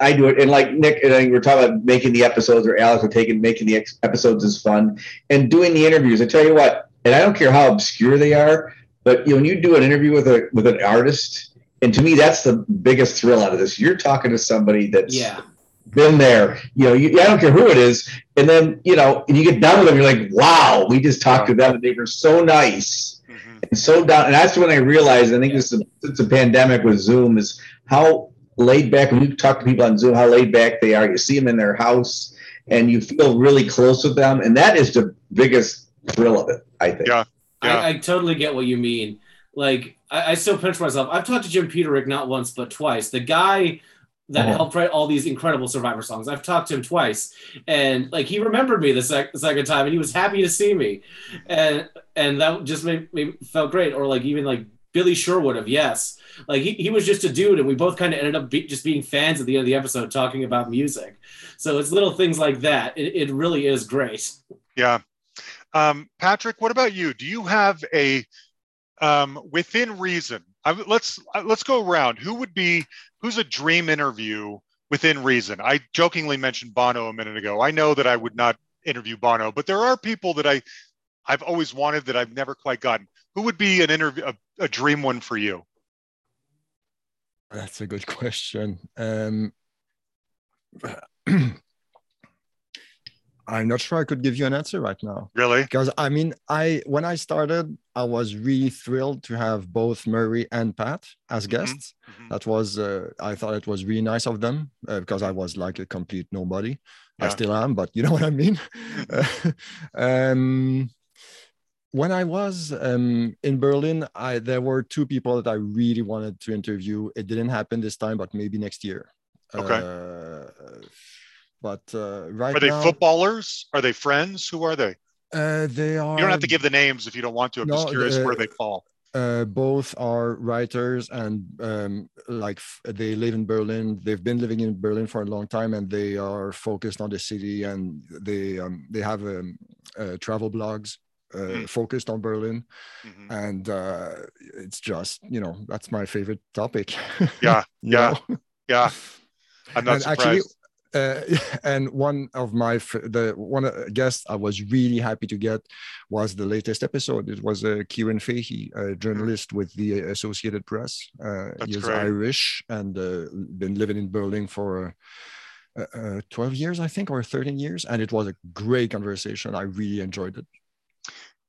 Speaker 4: I do it, and like Nick and I were talking about making the episodes, or Alex were taking making the ex- episodes is fun, and doing the interviews. I tell you what, and I don't care how obscure they are, but you know, when you do an interview with a with an artist, and to me, that's the biggest thrill out of this. You're talking to somebody that's
Speaker 2: yeah
Speaker 4: been there. You know, you, I don't care who it is, and then you know, and you get done with them, you're like, wow, we just talked to them, and they were so nice
Speaker 1: Mhm.
Speaker 4: and so down. And that's when I realized, I think this is since the pandemic with Zoom, is how laid back when you talk to people on Zoom, how laid back they are. You see them in their house, and you feel really close with them, and that is the biggest thrill of it. I think.
Speaker 1: Yeah. Yeah.
Speaker 2: I, I totally get what you mean. Like, I, I still pinch myself. I've talked to Jim Peterick not once but twice. The guy that
Speaker 4: Uh-huh.
Speaker 2: helped write all these incredible Survivor songs. I've talked to him twice, and like he remembered me the, sec- the second time, and he was happy to see me, and and that just made me felt great. Or like even like Billy Sherwood of Yes, like he, he was just a dude, and we both kind of ended up be, just being fans at the end of the episode, talking about music. So it's little things like that. It, it really is great.
Speaker 1: Yeah. Um, Patrick, what about you? Do you have a um, within reason. I, let's uh, let's go around. Who would be who's a dream interview within reason? I jokingly mentioned Bono a minute ago. I know that I would not interview Bono, but there are people that I I've always wanted that I've never quite gotten. Who would be an interview a, a dream one for you?
Speaker 5: That's a good question. Um, *clears throat* *clears throat* I'm not sure I could give you an answer right now.
Speaker 1: Really?
Speaker 5: Because I mean, I when I started, I was really thrilled to have both Murray and Pat as
Speaker 1: Mm-hmm.
Speaker 5: guests. That was uh, I thought it was really nice of them uh, because I was like a complete nobody. I still am, but you know what I mean. *laughs* um, when I was um, in Berlin, I there were two people that I really wanted to interview. It didn't happen this time, but maybe next year.
Speaker 1: Okay.
Speaker 5: Uh, but uh, right
Speaker 1: Are they
Speaker 5: now,
Speaker 1: footballers? Are they friends? Who are they?
Speaker 5: uh, they are.
Speaker 1: You don't have to give the names if you don't want to. I'm just curious
Speaker 5: uh,
Speaker 1: where they fall.
Speaker 5: uh, both are writers and um, like f- they live in Berlin. They've been living in Berlin for a long time, and they are focused on the city. And they um, they have um, uh, travel blogs uh,
Speaker 1: Mm.
Speaker 5: focused on Berlin,
Speaker 1: Mhm.
Speaker 5: and uh, it's just you know that's my favorite topic. *laughs*
Speaker 1: Yeah, yeah. Yeah, I'm not
Speaker 5: and
Speaker 1: surprised.
Speaker 5: actually uh, *laughs* and one of my the one uh, guest I was really happy to get was the latest episode. It was uh, Kieran Fahey, a journalist with the Associated Press. Uh,
Speaker 1: That's
Speaker 5: he is
Speaker 1: great.
Speaker 5: Irish and uh, been living in Berlin for uh, uh, 12 years, I think, or 13 years, and it was a great conversation. I really enjoyed it.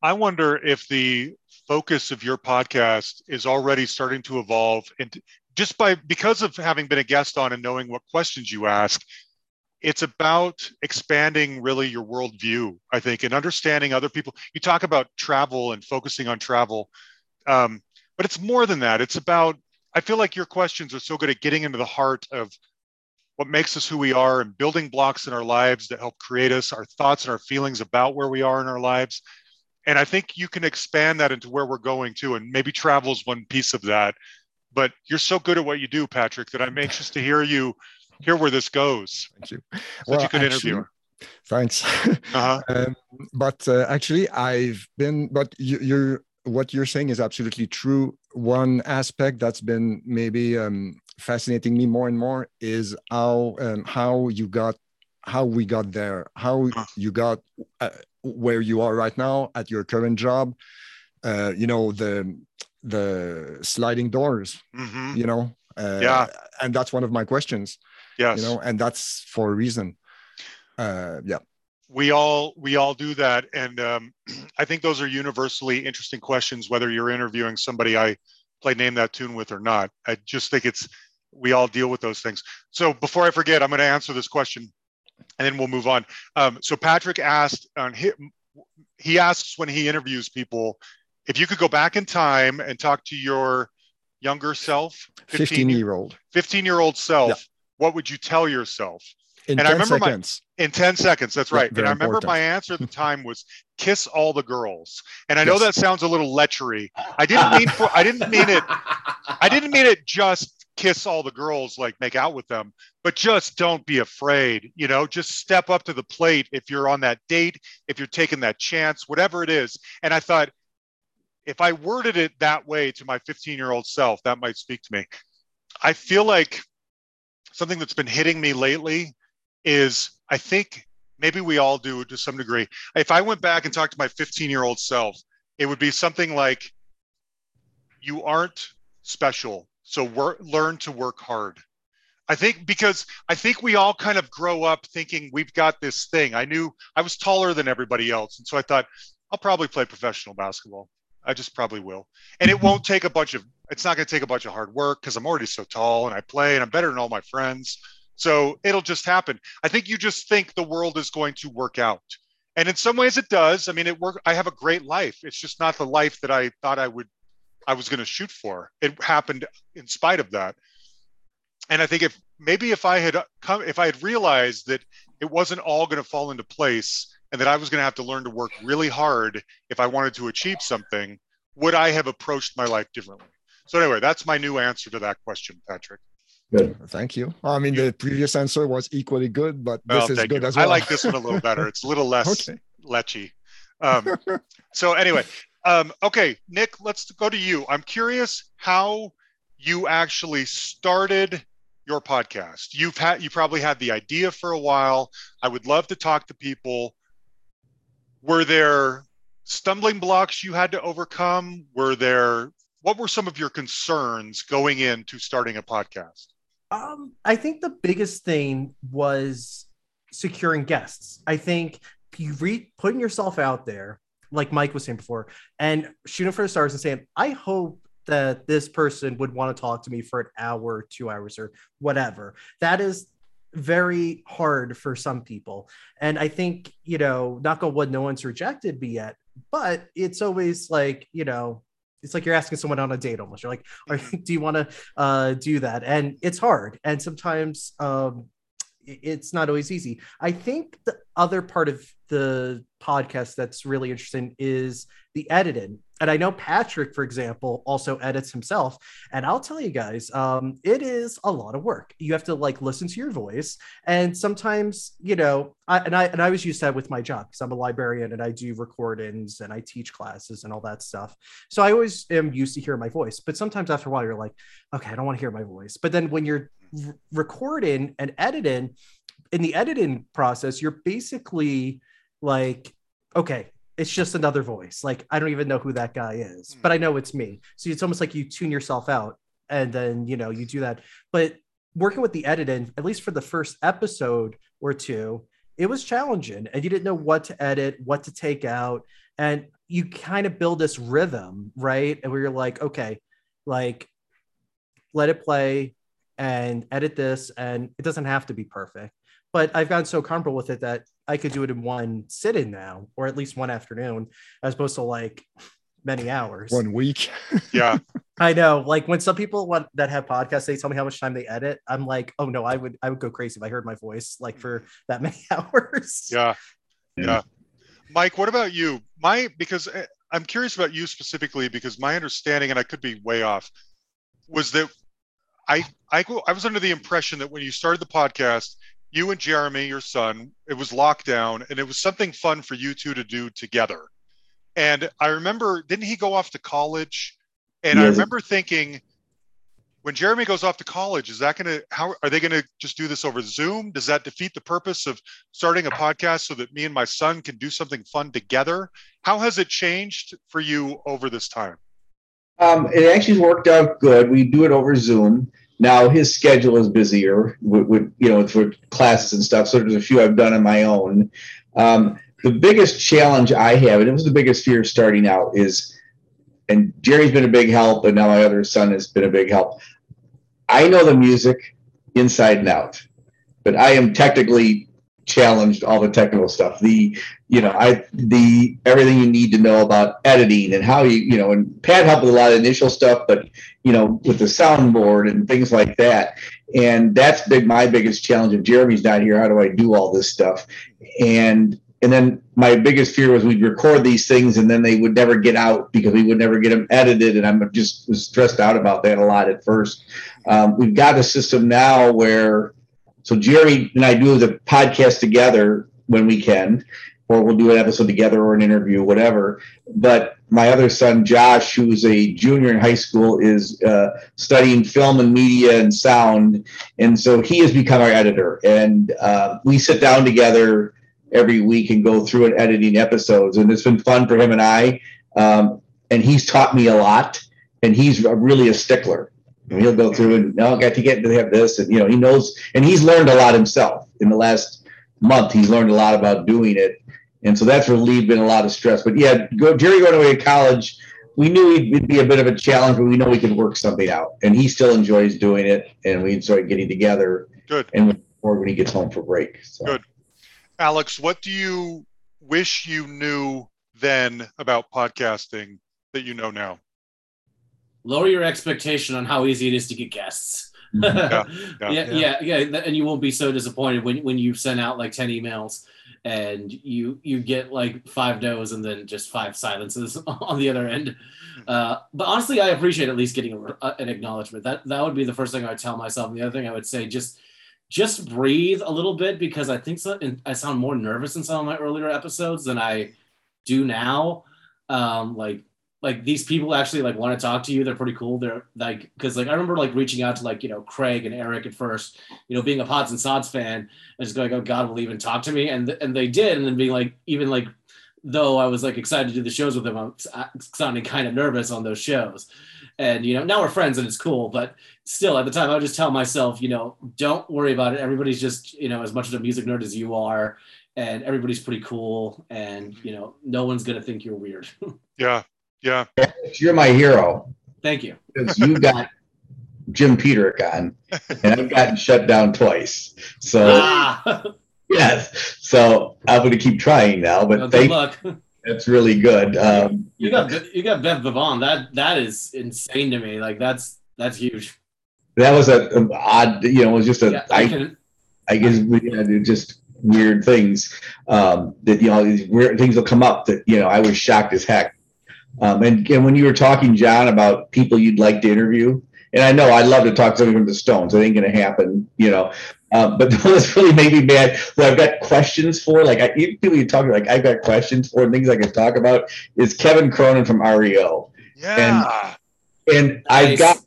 Speaker 1: I wonder if the focus of your podcast is already starting to evolve and just by because of having been a guest on and knowing what questions you ask, it's about expanding really your worldview, I think, and understanding other people. You talk about travel and focusing on travel, um, but it's more than that. It's about, I feel like your questions are so good at getting into the heart of what makes us who we are and building blocks in our lives that help create us, our thoughts and our feelings about where we are in our lives. And I think you can expand that into where we're going too. And maybe travel is one piece of that. But you're so good at what you do, Patrick, that I'm anxious to hear you hear where this goes.
Speaker 5: Thank you.
Speaker 1: Such a good interviewer.
Speaker 5: Thanks. *laughs*
Speaker 1: Uh-huh.
Speaker 5: um, but uh, actually, I've been. But you, you're what you're saying is absolutely true. One aspect that's been maybe um, fascinating me more and more is how um, how you got how we got there, how
Speaker 1: Huh.
Speaker 5: you got uh, where you are right now at your current job. Uh, you know the the sliding doors.
Speaker 1: hmm
Speaker 5: You know. Uh,
Speaker 1: Yeah.
Speaker 5: And that's one of my questions.
Speaker 1: Yes.
Speaker 5: You know, and that's for a reason. Uh, yeah.
Speaker 1: we all we all do that and um, *clears throat* i think those are universally interesting questions whether you're interviewing somebody i play name that tune with or not i just think it's we all deal with those things so before i forget i'm going to answer this question and then we'll move on um, so patrick asked on he, he asks when he interviews people if you could go back in time and talk to your younger self
Speaker 5: 15 year old
Speaker 1: 15 year old self. What would you tell yourself?
Speaker 5: In
Speaker 1: And I
Speaker 5: 10
Speaker 1: remember my- in 10 seconds that's
Speaker 5: Yeah,
Speaker 1: right. And i remember
Speaker 5: important.
Speaker 1: my answer at the time was kiss all the girls. And i know
Speaker 5: Yes.
Speaker 1: that sounds a little lechery. I didn't mean for i didn't mean it i didn't mean it just kiss all the girls like make out with them but just don't be afraid you know? Just step up to the plate if you're on that date if you're taking that chance whatever it is. And i thought if i worded it that way to my 15 year old self that might speak to me. I feel like something that's been hitting me lately is I think maybe we all do to some degree. If I went back and talked to my 15 year old self, it would be something like, "You aren't special, so work, learn to work hard." I think because I think we all kind of grow up thinking we've got this thing. I knew I was taller than everybody else, and so I thought I'll probably play professional basketball. I just probably will, and it won't take a bunch of. It's not going to take a bunch of hard work because I'm already so tall and I play and I'm better than all my friends. So it'll just happen. I think you just think the world is going to work out. And in some ways it does. I mean, it work I have a great life. It's just not the life that I thought I would I was going to shoot for. It happened in spite of that. And I think if maybe if I had come if I had realized that it wasn't all going to fall into place and that I was going to have to learn to work really hard if I wanted to achieve something, would I have approached my life differently? So anyway, that's my new answer to that question, Patrick.
Speaker 5: Thank you. I mean, the previous answer was equally good, but this
Speaker 1: Well,
Speaker 5: is good
Speaker 1: you.
Speaker 5: as well.
Speaker 1: I like this one a little better. It's a little *laughs* less
Speaker 5: Okay.
Speaker 1: lechy. Um, *laughs* so anyway, Um, okay, Nick, let's go to you. I'm curious how you actually started your podcast. You've had you probably had the idea for a while. I would love to talk to people. Were there stumbling blocks you had to overcome? Were there what were some of your concerns going into starting a podcast?
Speaker 3: Um, I think the biggest thing was securing guests. I think you re putting yourself out there, like Mike was saying before, and shooting for the stars and saying, I hope that this person would want to talk to me for an hour, two hours, or whatever. That is very hard for some people. And I think, you know, knock on wood, no one's rejected me yet, but it's always like, you know, it's like you're asking someone on a date almost. You're like, Are, do you want to uh, do that? And it's hard. And sometimes um, it's not always easy. I think the other part of the podcast that's really interesting is the editing. And I know Patrick, for example, also edits himself. And I'll tell you guys, um, it is a lot of work. You have to like listen to your voice, and sometimes, you know, I, and I and I was used to that with my job because I'm a librarian and I do recordings and I teach classes and all that stuff. So I always am used to hearing my voice. But sometimes after a while, you're like, okay, I don't want to hear my voice. But then when you're recording and editing, in the editing process, you're basically like, okay, it's just another voice. Like I don't even know who that guy is, hmm. but I know it's me. So it's almost like you tune yourself out and then you know you do that. But working with the editing, at least for the first episode or two, it was challenging and you didn't know what to edit, what to take out. And you kind of build this rhythm, right? And where you're like, okay, like let it play and edit this. And it doesn't have to be perfect but I've gotten so comfortable with it that I could do it in one sit in now, or at least one afternoon, as opposed to like many hours.
Speaker 5: One week. *laughs*
Speaker 1: Yeah.
Speaker 3: I know. Like when some people want that have podcasts, they tell me how much time they edit. I'm like, oh no, I would I would go crazy if I heard my voice like for that many *laughs* hours.
Speaker 1: Yeah. Yeah. Mike, what about you? My because eh, I'm curious about you specifically because my understanding, and I could be way off, was that I I I was under the impression that when you started the podcast, you and Jeremy, your son, it was lockdown and it was something fun for you two to do together. And I remember, didn't he go off to college? And yes. I remember thinking, when Jeremy goes off to college, is that going to, how are they going to just do this over Zoom? Does that defeat the purpose of starting a podcast so that me and my son can do something fun together? How has it changed for you over this time?
Speaker 4: Um, it actually worked out good. We do it over Zoom. Now his schedule is busier with, with you know for classes and stuff. So there's a few I've done on my own. Um, the biggest challenge I have, and it was the biggest fear starting out, is, and Jerry's been a big help, and now my other son has been a big help. I know the music inside and out, but I am technically challenged all the technical stuff. The you know i the everything you need to know about editing and how you you know and pat helped with a lot of initial stuff but you know with the soundboard and things like that. And that's big my biggest challenge. If jeremy's not here how do i do all this stuff? And and then my biggest fear was we'd record these things and then they would never get out because we would never get them edited. And i'm just was stressed out about that a lot at first. Um, we've got a system now where so Jerry and I do the podcast together when we can, or we'll do an episode together or an interview, whatever. But my other son, Josh, who's a junior in high school, is uh, studying film and media and sound, and so he has become our editor. And uh, we sit down together every week and go through and editing episodes, and it's been fun for him and I. Um, and he's taught me a lot, and he's really a stickler. And he'll go through and got to get to have this, and you know he knows, and he's learned a lot himself in the last month. He's learned a lot about doing it, and so that's relieved been a lot of stress. But yeah, go, Jerry going away to college, we knew it'd be a bit of a challenge, but we know we could work something out, and he still enjoys doing it, and we enjoy getting together.
Speaker 1: Good.
Speaker 4: And or when he gets home for break. So.
Speaker 1: Good. Alex, what do you wish you knew then about podcasting that you know now?
Speaker 2: Lower your expectation on how easy it is to get guests. Mm-hmm. *laughs* yeah, yeah, yeah, yeah, yeah, and you won't be so disappointed when when you send out like ten emails and you you get like five no's and then just five silences *laughs* on the other end. Uh, but honestly, I appreciate at least getting a, an acknowledgement. That that would be the first thing I would tell myself. And the other thing I would say just just breathe a little bit because I think so, I sound more nervous in some of my earlier episodes than I do now. Um, like like these people actually like want to talk to you. They're pretty cool. They're like because like I remember like reaching out to like you know Craig and Eric at first, you know, being a Pods and Sods fan and just going, oh God will even talk to me, and and they did, and then being like even like though I was like excited to do the shows with them, I'm sounding kind of nervous on those shows. And you know, now we're friends and it's cool, but still at the time I would just tell myself, you know, don't worry about it. Everybody's just, you know, as much of a music nerd as you are, and everybody's pretty cool, and you know, no one's gonna think you're weird. *laughs*
Speaker 1: yeah, yeah.
Speaker 4: You're my hero.
Speaker 2: Thank you. *laughs*
Speaker 4: Because you got Jim Peterick on, and I've gotten shut down twice. So ah. yes, so I'm going to keep trying now. But
Speaker 2: well, good luck.
Speaker 4: That's really good. Um,
Speaker 2: you got you got Bev Bevan. That that is insane to me. Like that's that's huge.
Speaker 4: That was a, a odd. You know, it was just a. Yeah, I, I, I guess we had just weird things um, that you know these weird things will come up that you know I was shocked as heck. Um, and, and when you were talking, John, about people you'd like to interview, and I know I'd love to talk to somebody from the Stones. It ain't going to happen, you know. Uh, but *laughs* this really made me mad. Who I've got questions for, like I, people you talk like I've got questions for things I can talk about is Kevin Cronin from REO.
Speaker 1: Yeah.
Speaker 4: And, and nice. I've got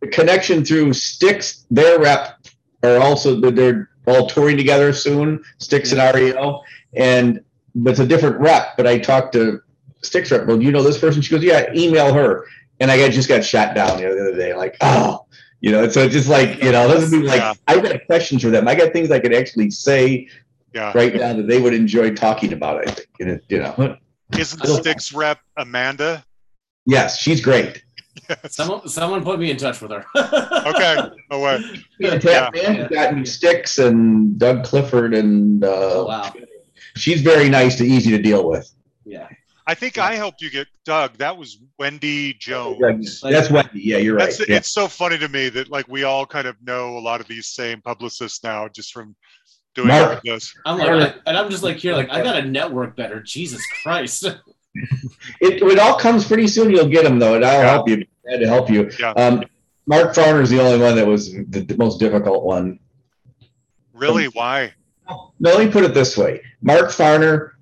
Speaker 4: the connection through Styx. Their rep are also they're all touring together soon. Styx yeah. and REO, and but it's a different rep. But I talked to Styx rep. Well, you know this person? She goes, Yeah, email her. And I got, just got shot down the other day. Like, oh, you know, so it's just like, you know, doesn't mean like yeah. I got questions for them. I got things I could actually say yeah. right now that they would enjoy talking about. I think, you know.
Speaker 1: Isn't the Styx rep Amanda?
Speaker 4: Yes, she's great.
Speaker 2: Yes. Someone, someone put me in touch with her. *laughs*
Speaker 1: okay, no way.
Speaker 4: Yeah, yeah. Man, gotten Styx and Doug Clifford, and uh, oh, wow. she's very nice to easy to deal with.
Speaker 2: Yeah.
Speaker 1: I think I helped you get Doug. That was Wendy
Speaker 4: Jones. That's Wendy. Yeah, you're right.
Speaker 1: Yeah. It's so funny to me that like we all kind of know a lot of these same publicists now just from doing Mark,
Speaker 2: this. I'm like, and I'm just like here, like I got a network better. Jesus Christ. *laughs* it,
Speaker 4: it all comes pretty soon. You'll get them though, and I'll yeah. help you. Glad to help you.
Speaker 1: Yeah.
Speaker 4: Um, Mark Farner is the only one that was the, the most difficult one.
Speaker 1: Really? Um, Why?
Speaker 4: No, let me put it this way. Mark Farner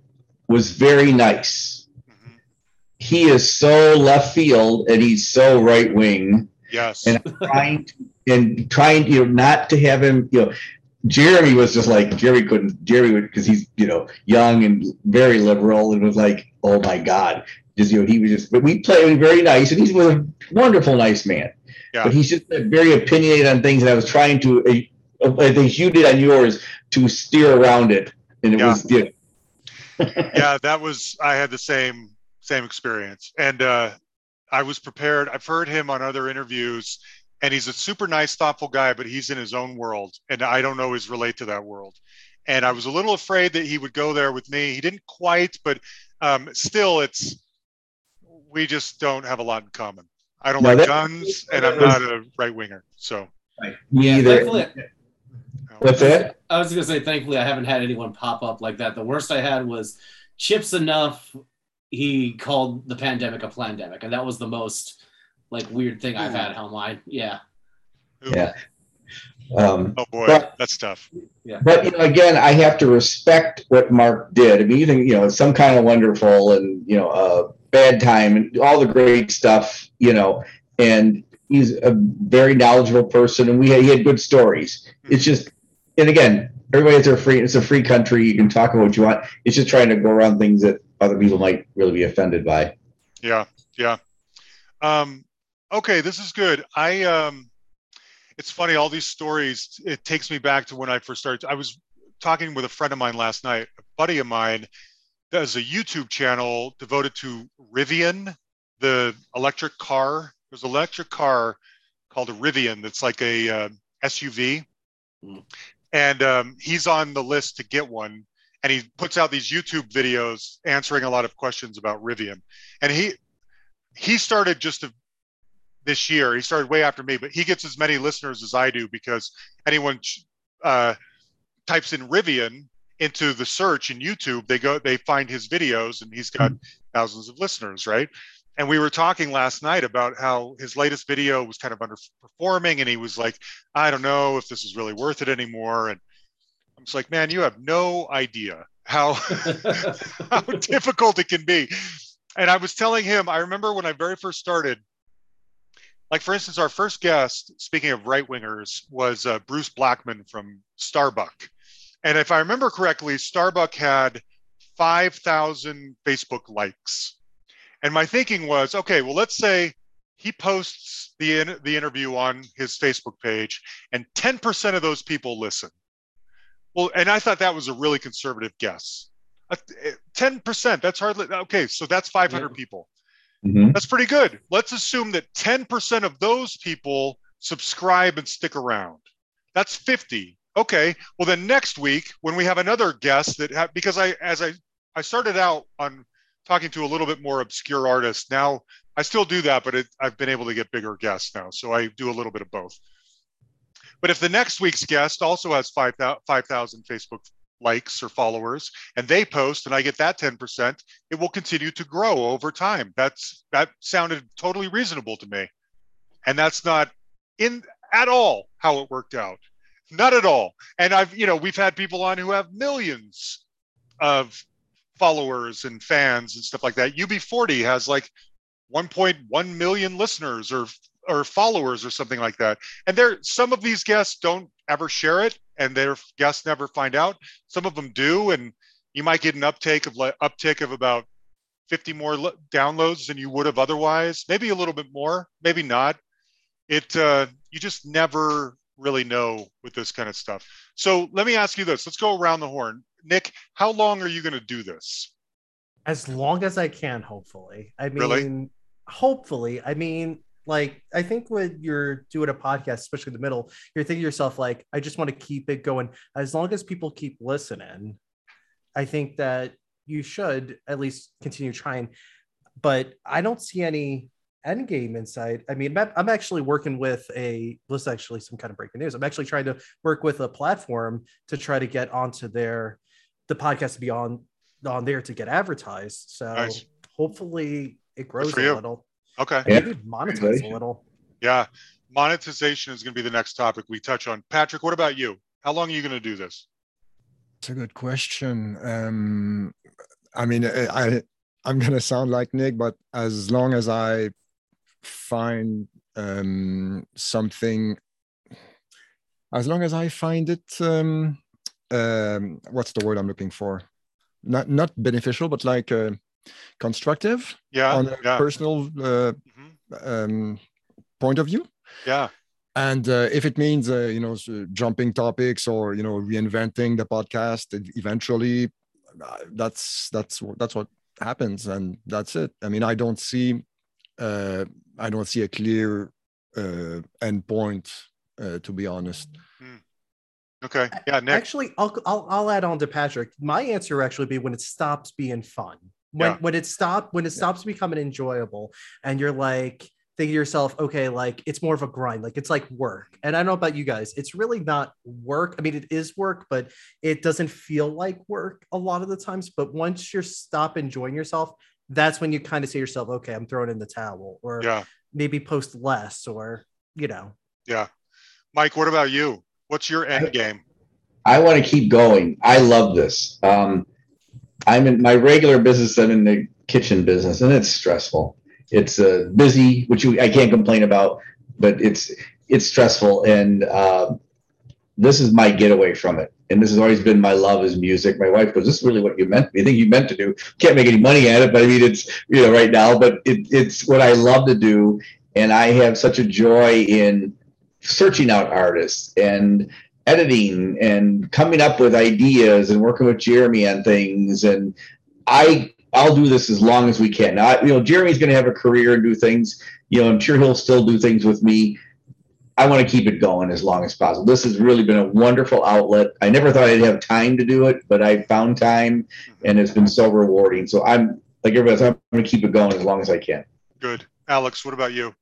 Speaker 4: was very nice he is so left field and he's so right wing.
Speaker 1: Yes.
Speaker 4: And trying to, and trying you know not to have him you know Jeremy was just like Jeremy couldn't Jeremy would because he's you know young and very liberal and was like oh my god just you know he was just but we played very nice and he's a wonderful nice man yeah. but he's just very opinionated on things and I was trying to uh, I think you did on yours to steer around it and it yeah. was
Speaker 1: yeah. yeah *laughs* that was I had the same same experience. And uh, I was prepared. I've heard him on other interviews, and he's a super nice, thoughtful guy, but he's in his own world, and I don't always relate to that world. And I was a little afraid that he would go there with me. He didn't quite, but um, still, it's we just don't have a lot in common. I don't no, like guns, and I'm not a right winger. So,
Speaker 4: right. me either. What's that?
Speaker 2: I was gonna say, thankfully, I haven't had anyone pop up like that. The worst I had was Chip Z'Nuff he called the pandemic a pandemic, and that was the most like weird thing I've had online. Yeah.
Speaker 4: Yeah. Um,
Speaker 1: oh boy, but, that's tough.
Speaker 4: Yeah. But you know, again, I have to respect what Mark did. I mean, even you know, some kind of wonderful and you know, uh, bad time and all the great stuff. You know, and he's a very knowledgeable person, and we had, he had good stories. Mm-hmm. It's just, and again, everybody has their free. It's a free country. You can talk about what you want. It's just trying to go around things that other people might really be offended by.
Speaker 1: Yeah, yeah. Um, okay, this is good. I um, it's funny all these stories. It takes me back to when I first started. I was talking with a friend of mine last night. A buddy of mine does a YouTube channel devoted to Rivian, the electric car. There's an electric car called a Rivian that's like a uh, SUV, mm. and um, he's on the list to get one and he puts out these YouTube videos answering a lot of questions about Rivian. And he he started just this year. He started way after me, but he gets as many listeners as I do because anyone uh, types in Rivian into the search in YouTube, they go they find his videos, and he's got thousands of listeners, right? And we were talking last night about how his latest video was kind of underperforming, and he was like, "I don't know if this is really worth it anymore." And I'm just like, man, you have no idea how *laughs* how *laughs* difficult it can be. and I was telling him, I remember when I very first started, like for instance, our first guest, speaking of right wingers, was uh, Bruce Blackman from Starbuck. And if I remember correctly, Starbuck had 5,000 Facebook likes. And my thinking was, okay, well, let's say he posts the, the interview on his Facebook page and 10% of those people listen. Well, and I thought that was a really conservative guess. Uh, 10%, that's hardly, okay, so that's 500 yeah. people. Mm-hmm. That's pretty good. Let's assume that 10% of those people subscribe and stick around. That's 50. Okay. Well, then next week when we have another guest that ha- because I as I I started out on talking to a little bit more obscure artists. Now I still do that, but it, I've been able to get bigger guests now, so I do a little bit of both. But if the next week's guest also has 5,000 5, Facebook likes or followers and they post and I get that 10%, it will continue to grow over time. That's that sounded totally reasonable to me. And that's not in at all how it worked out. Not at all. And I've, you know, we've had people on who have millions of followers and fans and stuff like that. UB40 has like 1.1 million listeners or or followers or something like that. And there some of these guests don't ever share it and their guests never find out. Some of them do and you might get an uptake of like uptick of about 50 more downloads than you would have otherwise, maybe a little bit more, maybe not. It uh, you just never really know with this kind of stuff. So let me ask you this. Let's go around the horn. Nick, how long are you going to do this?
Speaker 3: As long as I can, hopefully. I mean,
Speaker 1: really?
Speaker 3: hopefully. I mean, like, I think when you're doing a podcast, especially in the middle, you're thinking to yourself, like, I just want to keep it going. As long as people keep listening, I think that you should at least continue trying. But I don't see any Endgame inside. I mean, I'm actually working with a. This is actually some kind of breaking news. I'm actually trying to work with a platform to try to get onto their the podcast to be on on there to get advertised. So nice. hopefully it grows a little.
Speaker 1: Okay.
Speaker 3: Yeah. Maybe monetize a little.
Speaker 1: Yeah. Monetization is going to be the next topic we touch on. Patrick, what about you? How long are you going to do this?
Speaker 5: It's a good question. Um, I mean, I, I'm going to sound like Nick, but as long as I find um, something as long as I find it um, um, what's the word I'm looking for? Not not beneficial, but like uh, constructive.
Speaker 1: Yeah.
Speaker 5: On a
Speaker 1: yeah.
Speaker 5: personal uh, mm-hmm. um, point of view.
Speaker 1: Yeah.
Speaker 5: And uh, if it means uh, you know jumping topics or you know reinventing the podcast, eventually uh, that's that's that's what happens, and that's it. I mean, I don't see uh, I don't see a clear uh, end point, uh, to be honest. Mm.
Speaker 1: Okay. Yeah. Nick.
Speaker 3: Actually, I'll, I'll I'll add on to Patrick. My answer actually be when it stops being fun. When yeah. when it stop when it stops yeah. becoming enjoyable, and you're like thinking to yourself, okay, like it's more of a grind, like it's like work. And I don't know about you guys, it's really not work. I mean, it is work, but it doesn't feel like work a lot of the times. But once you stop enjoying yourself, that's when you kind of say yourself, okay, I'm throwing in the towel, or
Speaker 1: yeah.
Speaker 3: maybe post less, or you know.
Speaker 1: Yeah. Mike, what about you? What's your end game?
Speaker 4: I want to keep going. I love this. Um, I'm in my regular business. I'm in the kitchen business, and it's stressful. It's uh, busy, which I can't complain about, but it's it's stressful, and uh, this is my getaway from it. And this has always been my love is music. My wife goes, "This is really what you meant. You think you meant to do? Can't make any money at it, but I mean, it's you know right now. But it, it's what I love to do, and I have such a joy in searching out artists and editing and coming up with ideas and working with Jeremy on things. And I I'll do this as long as we can. Now, you know, Jeremy's going to have a career and do things. You know, I'm sure he'll still do things with me. I want to keep it going as long as possible. This has really been a wonderful outlet. I never thought I'd have time to do it, but I found time, and it's been so rewarding. So I'm like everybody else. I'm going to keep it going as long as I can.
Speaker 1: Good, Alex. What about you?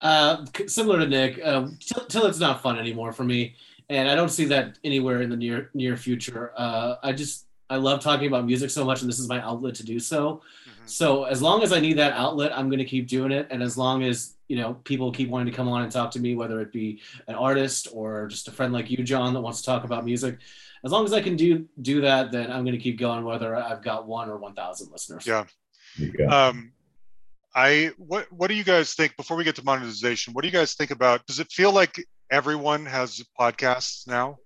Speaker 2: Uh, similar to Nick, um, till, till it's not fun anymore for me, and I don't see that anywhere in the near near future. Uh, I just I love talking about music so much, and this is my outlet to do so. Mm-hmm. So as long as I need that outlet, I'm going to keep doing it, and as long as you know people keep wanting to come on and talk to me, whether it be an artist or just a friend like you, John, that wants to talk about music. As long as I can do do that, then I'm going to keep going, whether I've got one or one thousand listeners.
Speaker 1: Yeah, Um, I what what do you guys think before we get to monetization? What do you guys think about? Does it feel like everyone has podcasts now?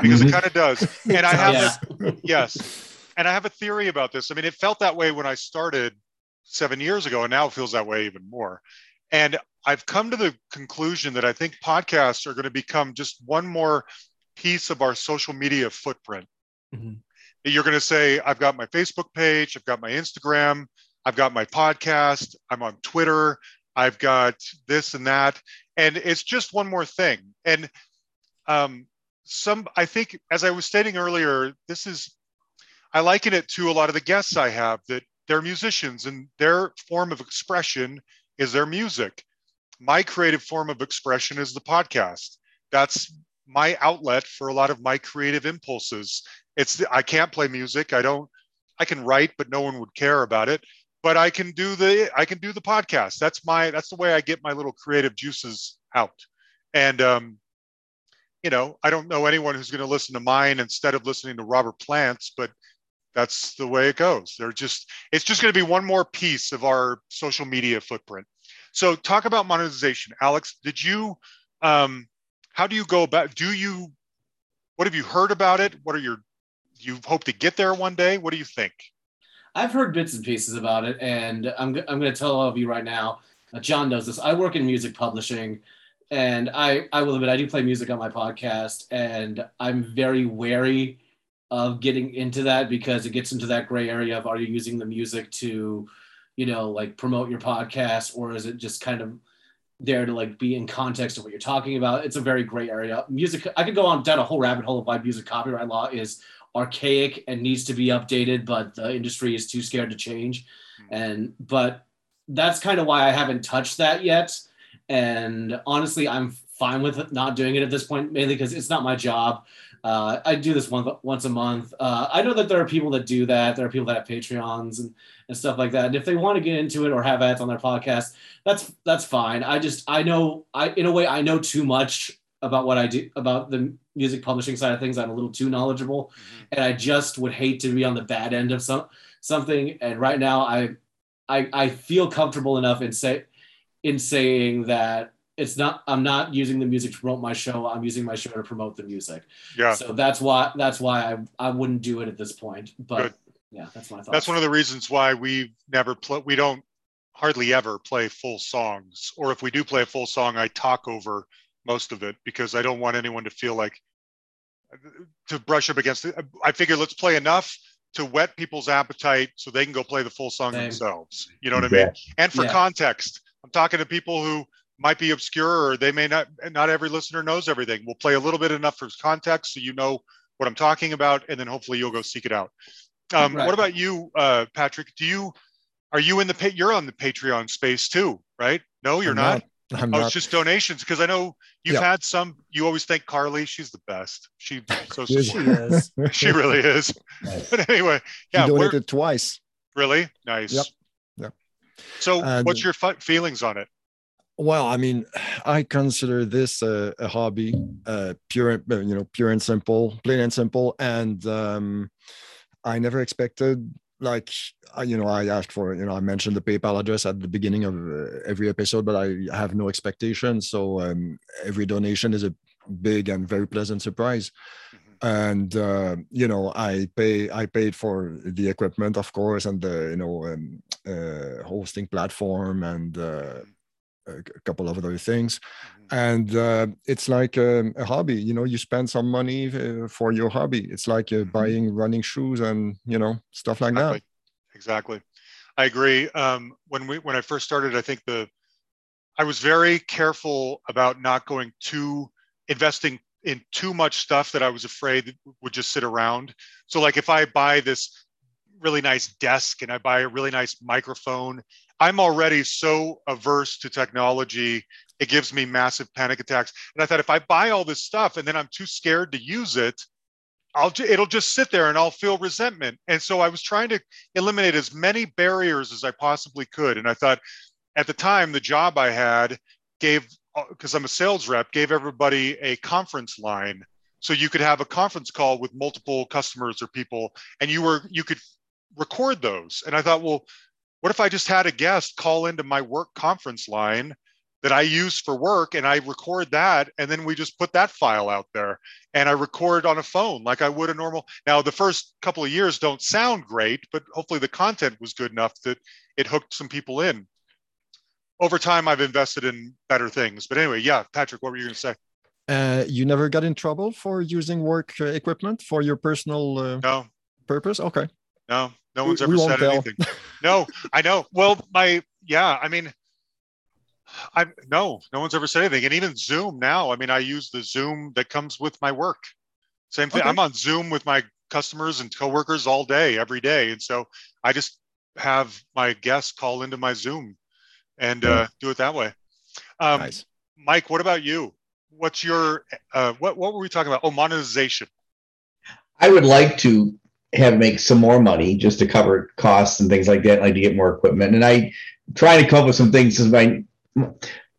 Speaker 1: Because mm-hmm. it kind of does. *laughs* And I have yeah. a, yes, and I have a theory about this. I mean, it felt that way when I started seven years ago, and now it feels that way even more. And I've come to the conclusion that I think podcasts are going to become just one more piece of our social media footprint. Mm-hmm. You're going to say, I've got my Facebook page, I've got my Instagram, I've got my podcast, I'm on Twitter, I've got this and that. And it's just one more thing. And um, some, I think, as I was stating earlier, this is, I liken it to a lot of the guests I have that they're musicians and their form of expression is their music. My creative form of expression is the podcast. That's my outlet for a lot of my creative impulses. It's I can't play music. I don't. I can write, but no one would care about it. But I can do the I can do the podcast. That's my that's the way I get my little creative juices out. And um, you know, I don't know anyone who's going to listen to mine instead of listening to Robert Plant's, but that's the way it goes. They're just it's just going to be one more piece of our social media footprint. So talk about monetization, Alex. Did you um, how do you go about do you what have you heard about it what are your you hope to get there one day what do you think
Speaker 2: i've heard bits and pieces about it and i'm, I'm going to tell all of you right now uh, john knows this i work in music publishing and i i will admit i do play music on my podcast and i'm very wary of getting into that because it gets into that gray area of are you using the music to you know like promote your podcast or is it just kind of there to like be in context of what you're talking about. It's a very gray area. Music, I could go on down a whole rabbit hole of why music copyright law is archaic and needs to be updated, but the industry is too scared to change. Hmm. And but that's kind of why I haven't touched that yet. And honestly, I'm fine with not doing it at this point, mainly because it's not my job. Uh, I do this one, once a month. Uh, I know that there are people that do that. There are people that have Patreons and, and stuff like that. And if they want to get into it or have ads on their podcast, that's that's fine. I just I know I in a way I know too much about what I do about the music publishing side of things. I'm a little too knowledgeable, mm-hmm. and I just would hate to be on the bad end of some something. And right now, I I, I feel comfortable enough in say in saying that it's not i'm not using the music to promote my show i'm using my show to promote the music
Speaker 1: yeah
Speaker 2: so that's why that's why i, I wouldn't do it at this point but Good. yeah that's my thought
Speaker 1: that's one of the reasons why we never play we don't hardly ever play full songs or if we do play a full song i talk over most of it because i don't want anyone to feel like to brush up against it. I figure let's play enough to whet people's appetite so they can go play the full song Same. themselves. You know what i mean? And for yeah. context i'm talking to people who might be obscure or they may not not every listener knows everything. We'll play a little bit enough for context so you know what i'm talking about and then hopefully you'll go seek it out. Um, right. what about you uh, patrick? Do you are you in the you're on the patreon space too right? No you're not, not, I'm oh not. it's just donations because i know you've had some you always think carly she's the best. She so she is. She *laughs* really is. Nice. but anyway yeah
Speaker 5: you donated twice.
Speaker 1: Really? Nice.
Speaker 5: Yep. Yep.
Speaker 1: So and, what's your feelings on it?
Speaker 5: Well, I mean, I consider this a, a hobby, uh, pure, you know, pure and simple, plain and simple. And um, I never expected, like, you know, I asked for, you know, I mentioned the PayPal address at the beginning of uh, every episode, but I have no expectation. So um, every donation is a big and very pleasant surprise. Mm-hmm. And uh, you know, I pay, I paid for the equipment, of course, and the you know um, uh, hosting platform and uh, a couple of other things mm-hmm. and uh, it's like a, um, a, hobby you know you spend some money uh, for your hobby it's like uh, mm-hmm. buying running shoes and you know stuff like
Speaker 1: exactly.
Speaker 5: that
Speaker 1: exactly i agree um, when we when i first started i think the i was very careful about not going too investing in too much stuff that i was afraid would just sit around so like if i buy this really nice desk and i buy a really nice microphone I'm already so averse to technology. It gives me massive panic attacks. And I thought if I buy all this stuff and then I'm too scared to use it, I'll it'll just sit there and I'll feel resentment. And so I was trying to eliminate as many barriers as I possibly could. And I thought at the time the job I had gave uh, because I'm a sales rep gave everybody a conference line so you could have a conference call with multiple customers or people and you were you could record those and i thought well what if I just had a guest call into my work conference line that I use for work and I record that and then we just put that file out there and I record on a phone like I would a normal. Now the first couple of years don't sound great, but hopefully the content was good enough that it hooked some people in. Over time I've invested in better things. But anyway, yeah, Patrick, what were you going to say?
Speaker 5: Uh, you never got in trouble for using work equipment for your personal uh,
Speaker 1: no
Speaker 5: purpose? Okay.
Speaker 1: No, no one's ever said tell. anything. no, I know. Well, my yeah, I mean, I no, no one's ever said anything. And even Zoom now, I mean, I use the Zoom that comes with my work. Same thing. Okay. I'm on Zoom with my customers and coworkers all day, every day, and so I just have my guests call into my Zoom and uh, do it that way. Um, nice. Mike, what about you? What's your uh, what? What were we talking about? Oh, monetization.
Speaker 4: I would like to have make some more money just to cover costs and things like that, like to get more equipment. And I trying to come up with some things. Since my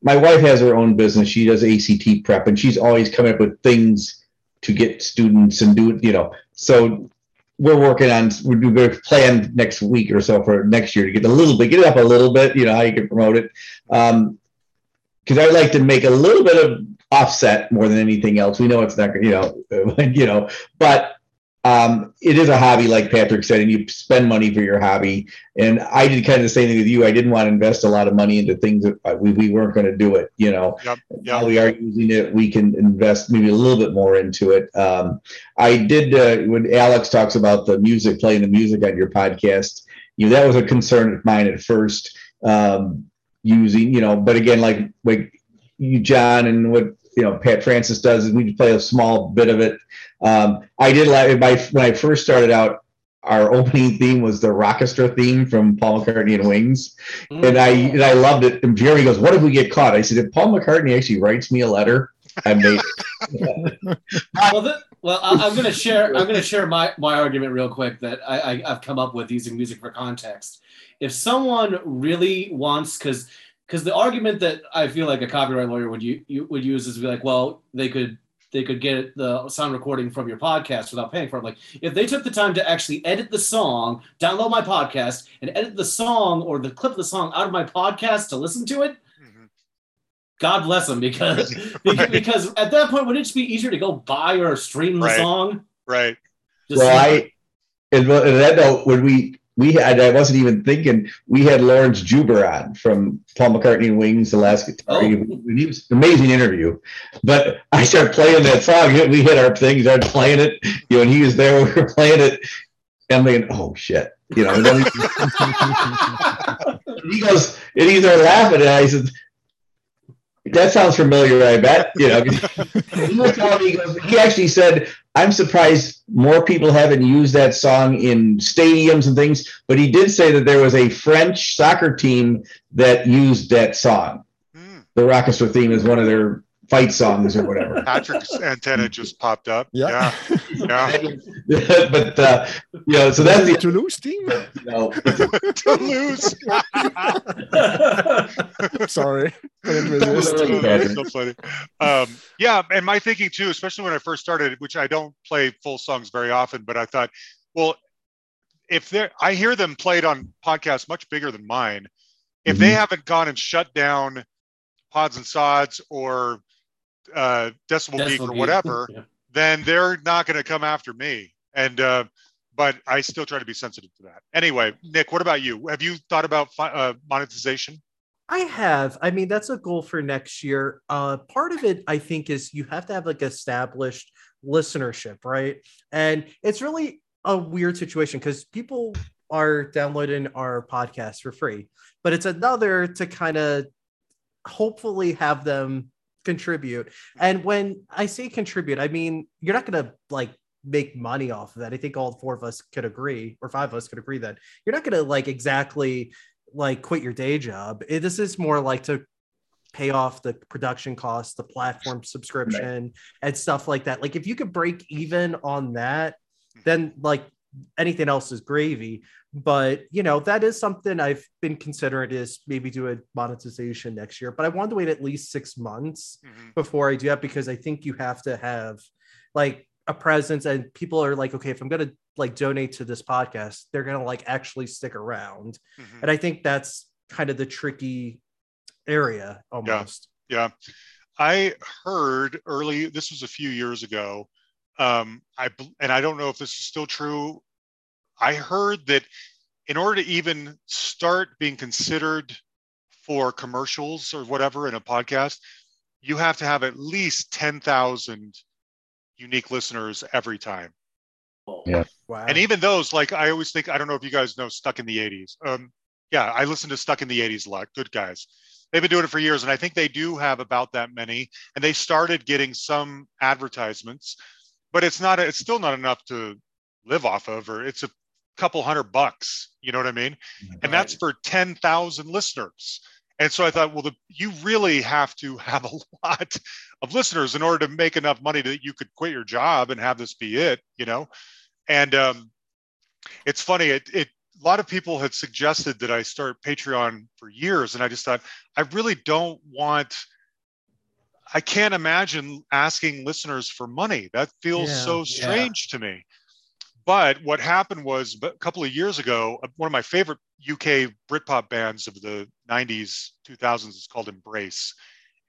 Speaker 4: my wife has her own business, she does ACT prep, and she's always coming up with things to get students and do. You know, so we're working on we're going to plan next week or so for next year to get a little bit, get it up a little bit. You know how you can promote it. Um, because I like to make a little bit of offset more than anything else. We know it's not, you know, *laughs* you know, but um, it is a hobby, like Patrick said, and you spend money for your hobby. And I did kind of the same thing with you. I didn't want to invest a lot of money into things that uh, we, we weren't going to do it. You know, yep, yep. we are using it, we can invest maybe a little bit more into it. Um, I did uh, when Alex talks about the music, playing the music on your podcast. You know, that was a concern of mine at first. Um, using, you know, but again, like like you, John, and what you know Pat Francis does is we play a small bit of it. Um, I did like my when I first started out. Our *laughs* opening theme was the Rockestra theme from Paul McCartney and Wings, mm. and I and I loved it. And Jeremy goes, "What if we get caught?" I said, "If Paul McCartney actually writes me a letter, I made." *laughs*
Speaker 2: well, the, well, I, am going to share. I'm going to share my my argument real quick that I, I I've come up with using music for context. If someone really wants, because because the argument that I feel like a copyright lawyer would you, you would use is be like, well, they could they could get the sound recording from your podcast without paying for it. Like if they took the time to actually edit the song, download my podcast, and edit the song or the clip of the song out of my podcast to listen to it, mm-hmm. God bless them because *laughs* right. because at that point would it just be easier to go buy or stream the
Speaker 1: right.
Speaker 2: song?
Speaker 1: Right.
Speaker 4: Just well, I and that note when we we had I wasn't even thinking we had Laurence Juber on from Paul McCartney and Wings, the last guitar. Oh. He, he was amazing interview. But I started playing that song. We hit our thing, started playing it, you know, and he was there, *laughs* we were playing it. And I'm thinking, oh shit. You know, and *laughs* he goes, and he's there laughing, and I said, that sounds familiar, I bet. You know, *laughs* he was telling me, he, goes, he actually said, I'm surprised more people haven't used that song in stadiums and things, but he did say that there was a French soccer team that used that song. Mm. The Rockestra theme is one of their fight songs or whatever. *laughs*
Speaker 1: Patrick's antenna just popped up. Yeah. Yeah.
Speaker 4: yeah. *laughs* but, uh, you know, so that's the
Speaker 5: Toulouse team. *laughs* You know,
Speaker 1: Toulouse.
Speaker 5: Sorry.
Speaker 1: That's so funny. Um, yeah. And my thinking too, especially when I first started, which I don't play full songs very often, but I thought, well, if they're, I hear them played on podcasts much bigger than mine. If mm-hmm. they haven't gone and shut down pods and sods or uh, Decibel, Decibel Geek or *laughs* whatever, yeah. then they're not going to come after me. And uh, but I still try to be sensitive to that. Anyway, Nick, what about you? Have you thought about uh, monetization?
Speaker 3: I have. I mean, that's a goal for next year. Uh, part of it, I think, is you have to have like established listenership, right? And it's really a weird situation because people are downloading our podcast for free, but it's another to kind of hopefully have them contribute. And when I say contribute, I mean you're not going to like make money off of that. I think all four of us could agree, or five of us could agree that you're not going to like exactly like quit your day job. It, this is more like to pay off the production costs, the platform subscription, right. and stuff like that. Like if you could break even on that, then like anything else is gravy. But you know, that is something I've been considering is maybe do a monetization next year. But I wanted to wait at least six months mm-hmm. before I do that because I think you have to have like a presence and people are like okay if i'm going to like donate to this podcast they're going to like actually stick around
Speaker 1: Mhm.
Speaker 3: and i think that's kind of the tricky area almost
Speaker 1: Yeah. I heard early, this was a few years ago. Um, I, and I don't know if this is still true. I heard that in order to even start being considered for commercials or whatever in a podcast, you have to have at least 10,000 unique listeners every time.
Speaker 4: Yeah.
Speaker 3: wow
Speaker 1: And even those, like I always think, I don't know if you guys know Stuck in the 80s. Um, yeah, I listen to Stuck in the 80s a lot. Good guys. They've been doing it for years, and I think they do have about that many. And they started getting some advertisements, but it's not. It's still not enough to live off of, or it's a couple hundred bucks. You know what I mean? And that's for 10,000 listeners. And so I thought, well, the, you really have to have a *laughs* lot of listeners in order to make enough money that you could quit your job and have this be it. You know, and um, it's funny. It, it a lot of people had suggested that I start Patreon for years, and I just thought I really don't want. I can't imagine asking listeners for money. That feels
Speaker 3: Yeah.
Speaker 1: so
Speaker 2: Yeah.
Speaker 1: strange to me. But what happened was a couple of years ago, uh, one of my favorite UK Britpop bands of the 90s, 2000s is called Embrace.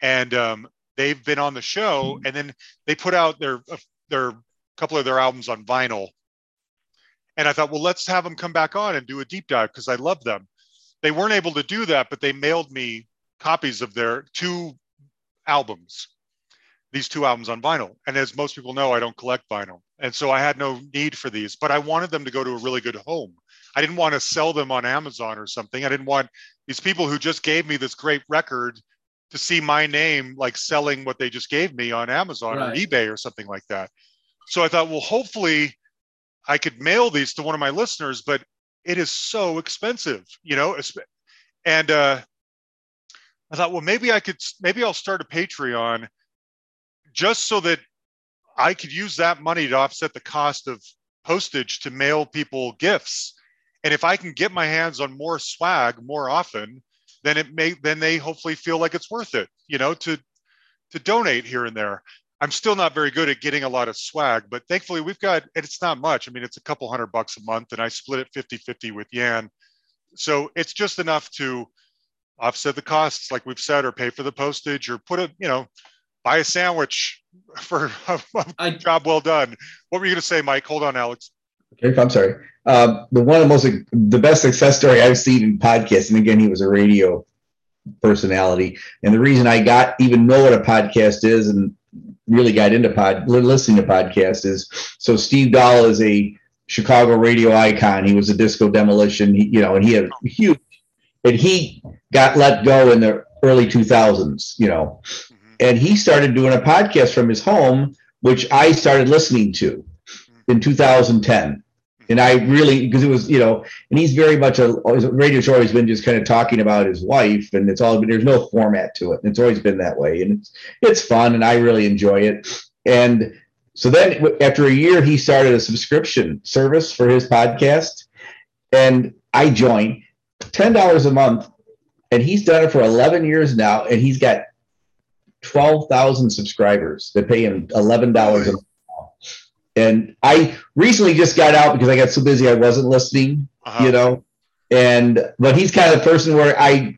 Speaker 1: And um, they've been on the show and then they put out their, uh, their couple of their albums on vinyl. And I thought, well, let's have them come back on and do a deep dive because I love them. They weren't able to do that, but they mailed me copies of their two albums, these two albums on vinyl. And as most people know, I don't collect vinyl. And so I had no need for these, but I wanted them to go to a really good home. I didn't want to sell them on Amazon or something. I didn't want these people who just gave me this great record to see my name like selling what they just gave me on Amazon or eBay or something like that. So I thought, well, hopefully I could mail these to one of my listeners, but it is so expensive, you know. And uh, I thought, well, maybe I could, maybe I'll start a Patreon just so that I could use that money to offset the cost of postage to mail people gifts. And if I can get my hands on more swag more often, then it may then they hopefully feel like it's worth it, you know, to to donate here and there. I'm still not very good at getting a lot of swag, but thankfully we've got and it's not much. I mean, it's a couple hundred bucks a month and I split it 50-50 with Yan. So it's just enough to offset the costs, like we've said, or pay for the postage or put a, you know, buy a sandwich *laughs* for a, a
Speaker 2: I
Speaker 1: job well done. What were you going to say, Mike? Hold on, Alex.
Speaker 4: Okay, I'm sorry. Um, the one of the most, the best success story I've seen in podcasting. Again, he was a radio personality, and the reason I got even know what a podcast is and really got into pod listening to podcasts is so Steve Dahl is a Chicago radio icon. He was a disco demolition, he, you know, and he had huge, and he got let go in the early 2000s, you know. And he started doing a podcast from his home, which I started listening to in 2010. And I really, because it was, you know, and he's very much a radio show always been just kind of talking about his wife, and it's all been there's no format to it. It's always been that way, and it's it's fun, and I really enjoy it. And so then after a year, he started a subscription service for his podcast, and I joined ten dollars a month, and he's done it for eleven years now, and he's got twelve thousand subscribers that pay him eleven dollars a month. And I recently just got out because I got so busy I wasn't listening,
Speaker 1: Uh-huh.
Speaker 4: you know. And but he's kind of the person where I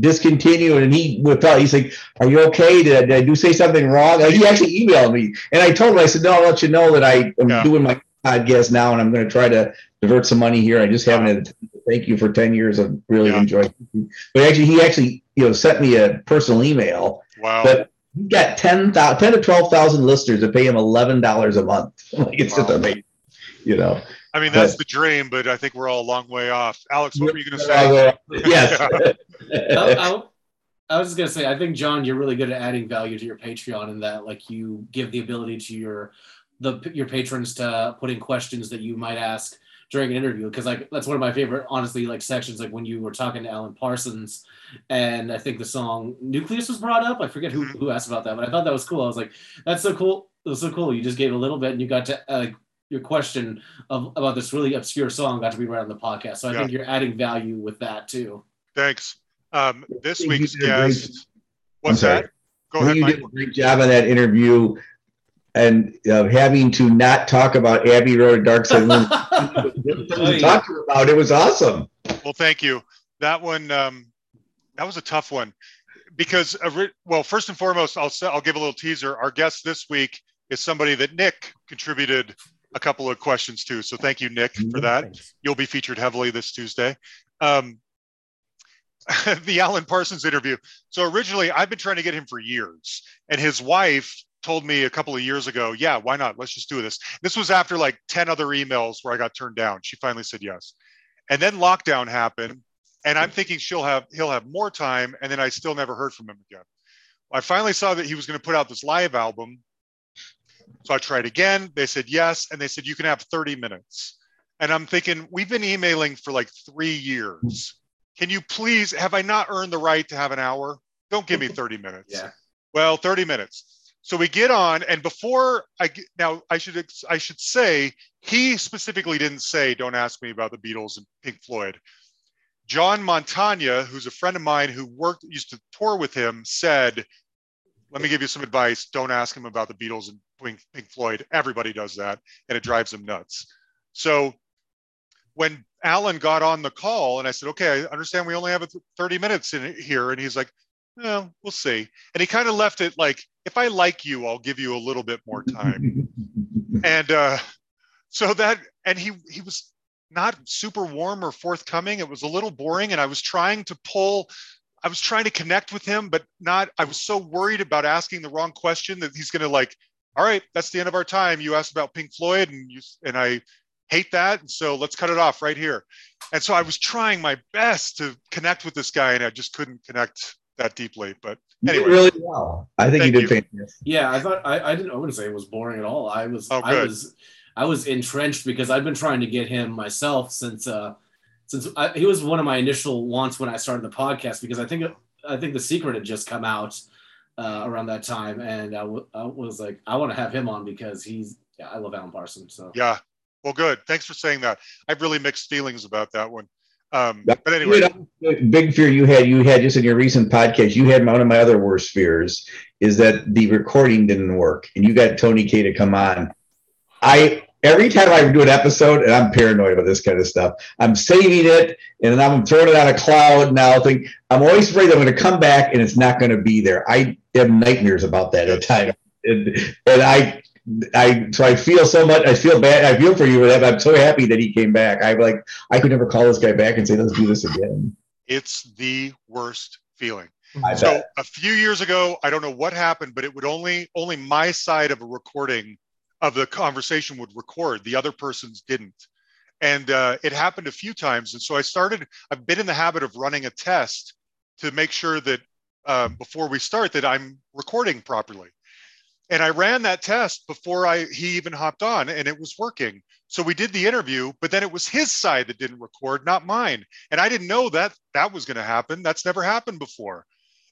Speaker 4: discontinued and he would tell he's like, Are you okay? Did I, did I do say something wrong? Like, he actually emailed me and I told him, I said, No, I'll let you know that I am
Speaker 1: Yeah.
Speaker 4: doing my podcast now and I'm gonna try to divert some money here. I just haven't had thank you for 10 years of really
Speaker 1: Yeah.
Speaker 4: enjoyed it. But actually he actually, you know, sent me a personal email
Speaker 1: Wow.
Speaker 4: but he got 10,000 10 to 12,000 listeners that pay him $11 a month. *laughs* Like it's just amazing, you know.
Speaker 1: I mean, that's the dream, but I think we're all a long way off. Alex, what were you going to say?
Speaker 4: Yes. *laughs*
Speaker 2: I, I, I was just gonna say, I think John, you're really good at adding value to your Patreon in that, like, you give the ability to your the your patrons to put in questions that you might ask during an interview. Because like that's one of my favorite, honestly, like sections. Like when you were talking to Alan Parsons, and I think the song "Nucleus" was brought up. I forget who
Speaker 1: Mhm.
Speaker 2: who asked about that, but I thought that was cool. I was like, that's so cool. It was so cool. You just gave a little bit, and you got to uh, like your question of about this really obscure song got to be right on the podcast. So I
Speaker 1: Yeah.
Speaker 2: think you're adding value with that too.
Speaker 1: Thanks. Um, this
Speaker 4: You
Speaker 1: week's
Speaker 4: did great-
Speaker 1: guest. What's
Speaker 4: sorry.
Speaker 1: that? Go
Speaker 4: Well,
Speaker 1: ahead,
Speaker 4: you
Speaker 1: Mike.
Speaker 4: did a great job on that interview. And uh, having to not talk about Abbey Road, Dark Side Moon, *laughs*
Speaker 2: Oh,
Speaker 4: talking about it was awesome.
Speaker 1: Well, thank you. That one, um, that was a tough one because, uh, well, first and foremost, I'll I'll give a little teaser. Our guest this week is somebody that Nick contributed a couple of questions to. So thank you, Nick, for that.
Speaker 3: Thanks.
Speaker 1: You'll be featured heavily this Tuesday. Um, *laughs* the Alan Parsons interview. So originally, I've been trying to get him for years, and his wife told me a couple of years ago, "Yeah, why not? Let's just do this." This was after like ten other emails where I got turned down. She finally said yes, and then lockdown happened, and I'm thinking she'll have he'll have more time, and then I still never heard from him again. I finally saw that he was going to put out this live album, so I tried again. They said yes, and they said you can have 30 minutes. And I'm thinking, we've been emailing for like three years. Can you please, have I not earned the right to have an hour? Don't give me 30 minutes.
Speaker 2: Yeah.
Speaker 1: Well, 30 minutes. So we get on, and before I now I should I should say he specifically didn't say don't ask me about the Beatles and Pink Floyd. John Montagna, who's a friend of mine who worked used to tour with him, said, "Let me give you some advice. Don't ask him about the Beatles and Pink, Pink Floyd. Everybody does that, and it drives them nuts." So when Alan got on the call and I said, okay, I understand we only have 30 minutes in here. And he's like, well, we'll see. And he kind of left it like, if I like you, I'll give you a little bit more time. *laughs* and uh, so that, and he, he was not super warm or forthcoming. It was a little boring. And I was trying to pull, I was trying to connect with him, but not, I was so worried about asking the wrong question that he's going to like, all right, that's the end of our time. You asked about Pink Floyd and you, and I, hate that. And so let's cut it off right here. And so I was trying my best to connect with this guy and I just couldn't connect that deeply. But
Speaker 4: You did
Speaker 1: anyway,
Speaker 4: really well. I think
Speaker 1: Thank
Speaker 4: you
Speaker 1: you.
Speaker 4: did fantastic.
Speaker 2: Yeah, I thought I, I didn't. I wouldn't say it was boring at all. I was.
Speaker 1: Oh,
Speaker 2: I
Speaker 1: good.
Speaker 2: was. I was entrenched because I've been trying to get him myself since. uh Since I, he was one of my initial wants when I started the podcast because I think I think the secret had just come out uh, around that time, and I, w- I was like, I want to have him on because he's. Yeah, I love Alan Parsons. So
Speaker 1: yeah. Well, good. Thanks for saying that. I have really mixed feelings about that one. Um, but anyway,
Speaker 4: The big fear you had, you had just in your recent podcast, you had one of my other worst fears is that the recording didn't work and you got Tony Kaye to come on. I every time I do an episode, and I'm paranoid about this kind of stuff, I'm saving it and I'm throwing it on a cloud now. Think I'm always afraid I'm going to come back and it's not going to be there. I have nightmares about that at times. And, and I I so I feel so much. I feel bad. I feel for you with that. but I'm so happy that he came back. I'm like I could never call this guy back and say let's do this again.
Speaker 1: it's the worst feeling.
Speaker 4: I
Speaker 1: So
Speaker 4: bet.
Speaker 1: a few years ago, I don't know what happened, but it would only only my side of a recording of the conversation would record. The other person's didn't, and uh, it happened a few times. And so I started. I've been in the habit of running a test to make sure that uh, before we start that I'm recording properly. And I ran that test before I he even hopped on, and it was working. So we did the interview, but then it was his side that didn't record, not mine. And I didn't know that that was going to happen. That's never happened before.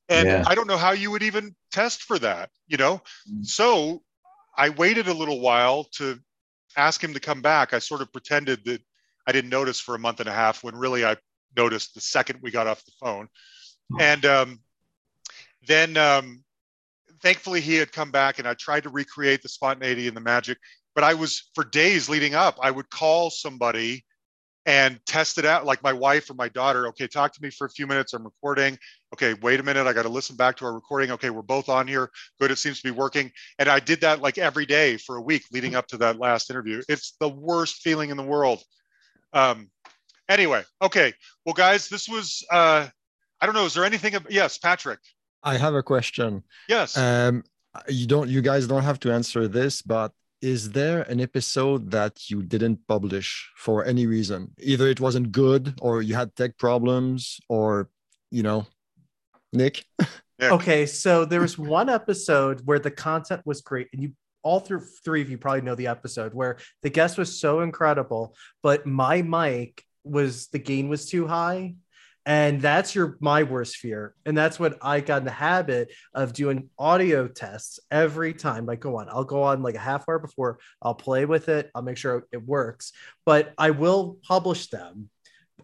Speaker 1: And
Speaker 4: Yeah.
Speaker 1: I don't know how you would even test for that, you know?
Speaker 4: Mm.
Speaker 1: So I waited a little while to ask him to come back. I sort of pretended that I didn't notice for a month and a half when really I noticed the second we got off the phone. And um, then um, thankfully he had come back and I tried to recreate the spontaneity and the magic. But I was for days leading up, I would call somebody and test it out. Like my wife or my daughter okay talk to me for a few minutes i'm recording. Okay wait a minute i got to listen back to our recording. Okay we're both on here. Good it seems to be working. And i did that like every day for a week leading up to that last interview. It's the worst feeling in the world. Um anyway okay. Well guys this was uh i don't know is there anything ab- yes patrick
Speaker 5: I have a question.
Speaker 1: yes
Speaker 5: Um, you don't, you guys don't have to answer this, but is there an episode that you didn't publish for any reason? Either it wasn't good, or you had tech problems, or you know, Nick.
Speaker 1: Nick.
Speaker 3: Okay, so there was one episode where the content was great, and you all through three of you probably know the episode where the guest was so incredible, but my mic was the gain was too high. And that's your my worst fear. And that's what I got in the habit of doing audio tests every time. Like go on. I'll go on like a half hour before, I'll play with it, I'll make sure it works, but I will publish them.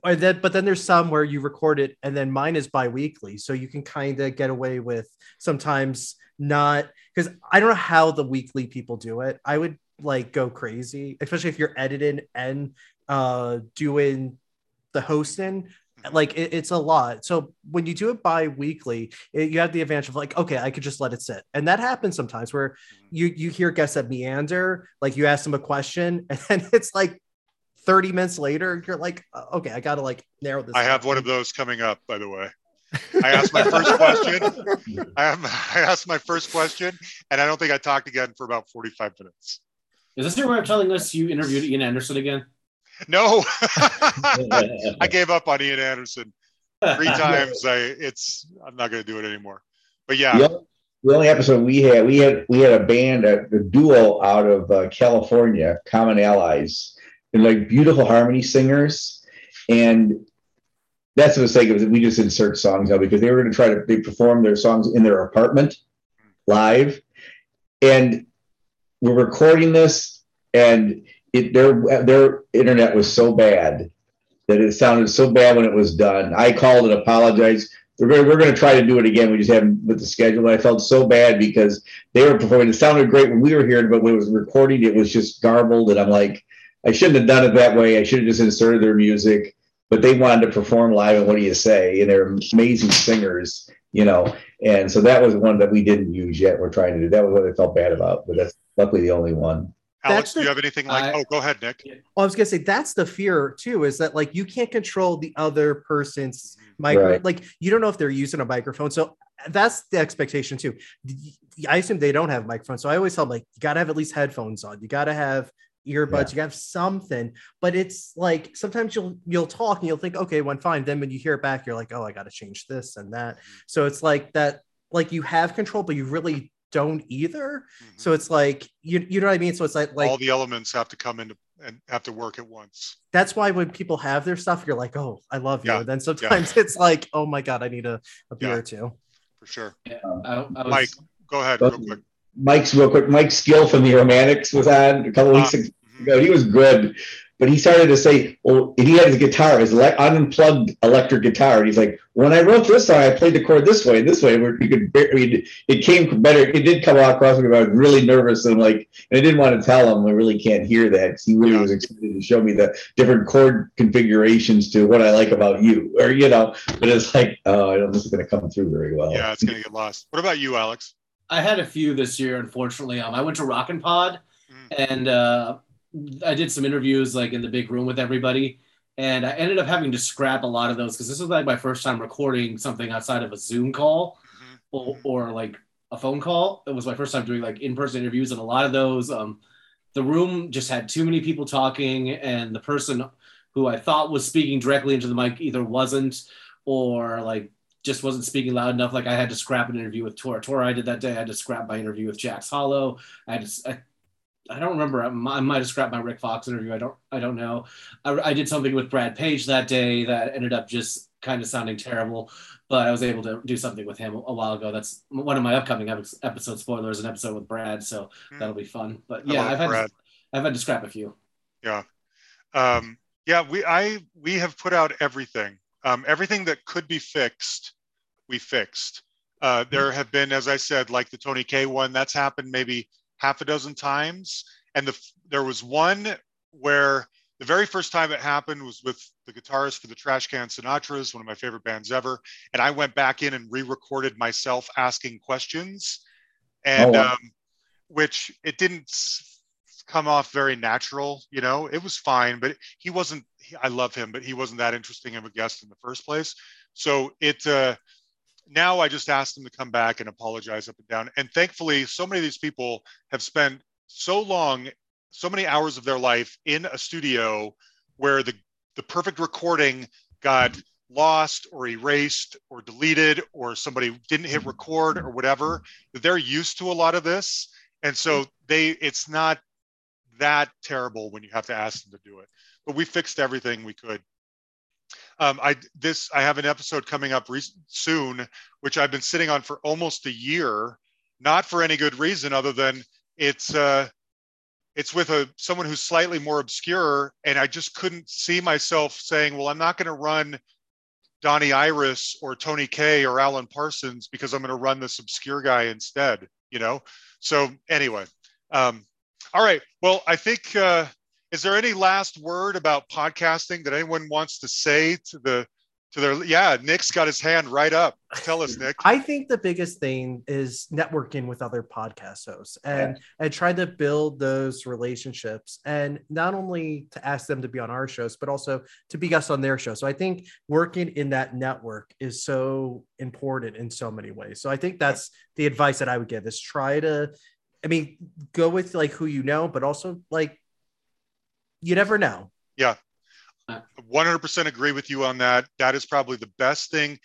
Speaker 3: Or then but then there's some where you record it and then mine is bi-weekly. So you can kind of get away with sometimes not because i don't know how the weekly people do it. I would like go crazy especially if you're editing and uh doing the hosting like it, it's a lot so when you do it bi-weekly it, you have the advantage of like okay i could just let it sit and that happens sometimes where you you hear guests that meander like you ask them a question *laughs* and then it's like 30 minutes later, you're like, uh, okay, I gotta like narrow this.
Speaker 1: I have one of those coming up, by the way. I asked my first question. I, have, I asked my first question, and I don't think I talked again for about 45 minutes.
Speaker 2: Is this your way of telling us you interviewed Ian Anderson again?
Speaker 1: No, *laughs* *laughs* I gave up on Ian Anderson three times. I it's I'm not going to do it anymore. But yeah,
Speaker 4: the, the only episode we had, we had we had a band, a, a duo out of uh, California, Common Allies, they're like beautiful harmony singers. And that's the mistake of we just insert songs now because they were going to try to they perform their songs in their apartment live. And we're recording this and it their their internet was so bad that it sounded so bad when it was done. I called and apologized. We're going, we're going to try to do it again. We just haven't with the schedule. I felt so bad because they were performing. It sounded great when we were here, but when it was recording, it was just garbled. And I'm like, I shouldn't have done it that way. I should have just inserted their music, but they wanted to perform live. And what do you say? And they're amazing singers, you know. And so that was one that we didn't use yet. We're trying to do. That was what I felt bad about, but that's luckily the only one.
Speaker 1: Alex, the, do you have anything like? I, oh, go ahead, Nick.
Speaker 3: Well, I was gonna say that's the fear too. Is that like you can't control the other person's mm-hmm. micro? Right. Like you don't know if they're using a microphone. So that's the expectation too. I assume they don't have microphones. So I always tell them like you got to have at least headphones on. You got to have earbuds, yeah. you have something, but it's like sometimes you'll you'll talk and you'll think, okay, one fine. Then when you hear it back, you're like, oh, I gotta change this and that. Mm-hmm. So it's like that, like you have control, but you really don't either. Mm-hmm. So it's like you you know what I mean? So it's like like
Speaker 1: all the elements have to come into and have to work at once.
Speaker 3: That's why when people have their stuff, you're like, oh, I love you. Yeah. And then sometimes yeah. *laughs* it's like, oh my god, I need a, a beer or two.
Speaker 1: For sure.
Speaker 2: Yeah, I, I was,
Speaker 1: Mike, go ahead real quick.
Speaker 4: Mike's real quick. Mike Skill from the Romantics was on a couple uh, weeks ago. He was good, but he started to say, "Well, he had his guitar, his le- unplugged electric guitar." And he's like, "When I wrote this song, I played the chord this way, and this way, where you could. I mean, it came better. It did come across me, but I was really nervous and like, and I didn't want to tell him. I really can't hear that because he really yeah. was excited to show me the different chord configurations to what I like about you, or you know. But it's like, oh, I don't. This is going to come through very well.
Speaker 1: Yeah, it's going to get lost. What about you, Alex?
Speaker 2: I had a few this year, unfortunately. Um, I went to Rockin' Pod, mm. and uh, I did some interviews like in the big room with everybody, and I ended up having to scrap a lot of those because this was like my first time recording something outside of a Zoom call mm-hmm. or, or, like a phone call. It was my first time doing like in-person interviews, and a lot of those, um, the room just had too many people talking, and the person who I thought was speaking directly into the mic either wasn't or like just wasn't speaking loud enough. Like I had to scrap an interview with Tora. Tora I did that day. I had to scrap my interview with Jax Hollow. I had to, I, I don't remember. I might have scrapped my Rick Fox interview. I don't. I don't know. I, I did something with Brad Page that day that ended up just kind of sounding terrible. But I was able to do something with him a while ago. That's one of my upcoming episode spoilers. An episode with Brad, so mm. that'll be fun. But yeah, I've had to, I've had to scrap a few.
Speaker 1: Yeah, um, yeah. We I we have put out everything um, everything that could be fixed, we fixed. Uh, there mm-hmm. have been, as I said, like the Tony Kaye one, that's happened maybe half a dozen times. And the, there was one where the very first time it happened was with the guitarist for the Trashcan Sinatras, one of my favorite bands ever. And I went back in and re-recorded myself asking questions, and oh, wow. um, which it didn't come off very natural. You know, it was fine, but he wasn't. I love him, but he wasn't that interesting of a guest in the first place. So it. Uh, now I just ask them to come back and apologize up and down. And thankfully, so many of these people have spent so long, so many hours of their life in a studio where the the perfect recording got lost or erased or deleted or somebody didn't hit record or whatever they're used to a lot of this and so they it's not that terrible when you have to ask them to do it. But we fixed everything we could. Um, I this I have an episode coming up re- soon, which I've been sitting on for almost a year, not for any good reason other than it's uh, it's with a someone who's slightly more obscure, and I just couldn't see myself saying, "Well, I'm not going to run Donnie Iris or Tony Kaye or Alan Parsons because I'm going to run this obscure guy instead." You know. So anyway, um, all right. Well, I think. Uh, is there any last word about podcasting that anyone wants to say to the to their yeah nick's got his hand right up. Tell us nick.
Speaker 3: I think the biggest thing is networking with other podcast hosts and yeah. and try to build those relationships and not only to ask them to be on our shows but also to be guests on their show. So i think working in that network is so important in so many ways. So i think that's the advice that i would give is try to i mean go with like who you know but also like you never know
Speaker 1: yeah 100% agree with you on that. That is probably the best thing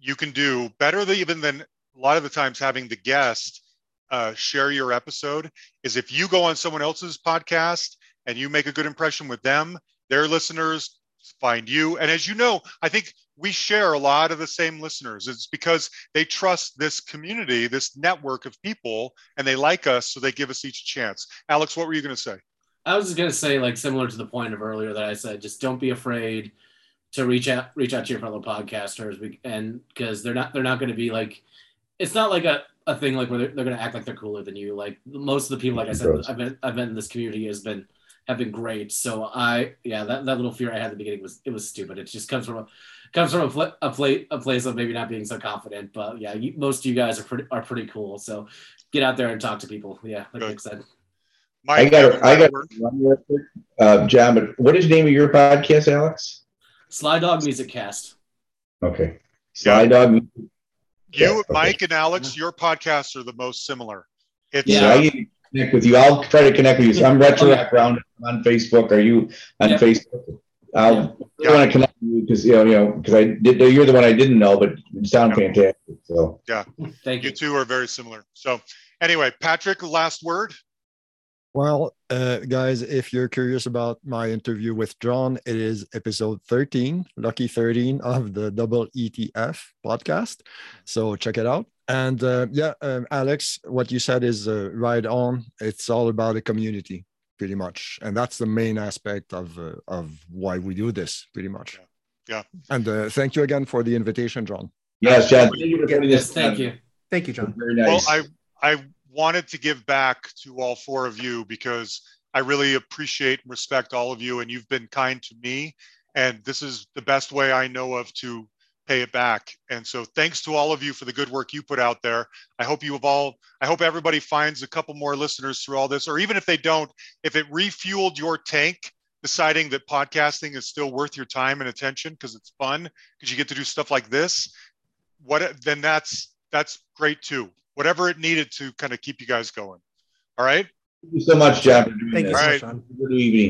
Speaker 1: you can do, better than even than a lot of the times having the guest uh, share your episode. Is if you go on someone else's podcast and you make a good impression with them, their listeners find you. And as you know, I think we share a lot of the same listeners. It's because they trust this community, this network of people, and they like us, so they give us each a chance. Alex, what were you going to say?
Speaker 2: I was just gonna say, like similar to the point of earlier that I said, just don't be afraid to reach out reach out to your fellow podcasters and because they're not they're not going to be like it's not like a, a thing like where they're, they're going to act like they're cooler than you. Like most of the people like i said i've been i've been in this community has been have been great. So i yeah that, that little fear i had at the beginning was it was stupid. It just comes from a comes from a, pl- a, pl- a place of maybe not being so confident. But yeah you, most of you guys are pretty are pretty cool. So get out there and talk to people. Yeah like Nick said
Speaker 4: Mike, I got I got uh, John, but what is the name of your podcast, Alex?
Speaker 2: Sly Dog Music Cast.
Speaker 4: Okay. Sly yeah. Dog.
Speaker 1: You, okay. Mike, and Alex, your podcasts are the most similar.
Speaker 4: It's yeah. Uh, I connect with you. I'll try to connect with you. So I'm Retro okay. Background on Facebook. Are you on yep. Facebook? I'll yeah. want to connect with you because you know, you know, because I did. You're the one I didn't know, but you sound yeah. fantastic. So
Speaker 1: yeah, thank you. You two are very similar. So anyway, Patrick, last word.
Speaker 5: Well, uh, guys, if you're curious about my interview with John, it is episode 13, lucky 13 of the Double ETF podcast. So check it out. And uh, yeah, um, Alex, what you said is uh, right on. It's all about a community, pretty much, and that's the main aspect of uh, of why we do this, pretty much.
Speaker 1: Yeah. yeah.
Speaker 5: And uh, thank you again for the invitation, John.
Speaker 4: Yes, John. Thank
Speaker 2: you for this. Thank you.
Speaker 3: Thank you, John.
Speaker 1: Very nice. Well, I I wanted to give back to all four of you because I really appreciate and respect all of you, and you've been kind to me. And this is the best way I know of to pay it back. And so, thanks to all of you for the good work you put out there. I hope you have all, I hope everybody finds a couple more listeners through all this, or even if they don't, if it refueled your tank, deciding that podcasting is still worth your time and attention because it's fun, because you get to do stuff like this, what then that's that's great too whatever it needed to kind of keep you guys going. All right.
Speaker 4: Thank you so much, John.
Speaker 3: Thank
Speaker 4: this.
Speaker 3: you
Speaker 1: so much,
Speaker 4: Good evening.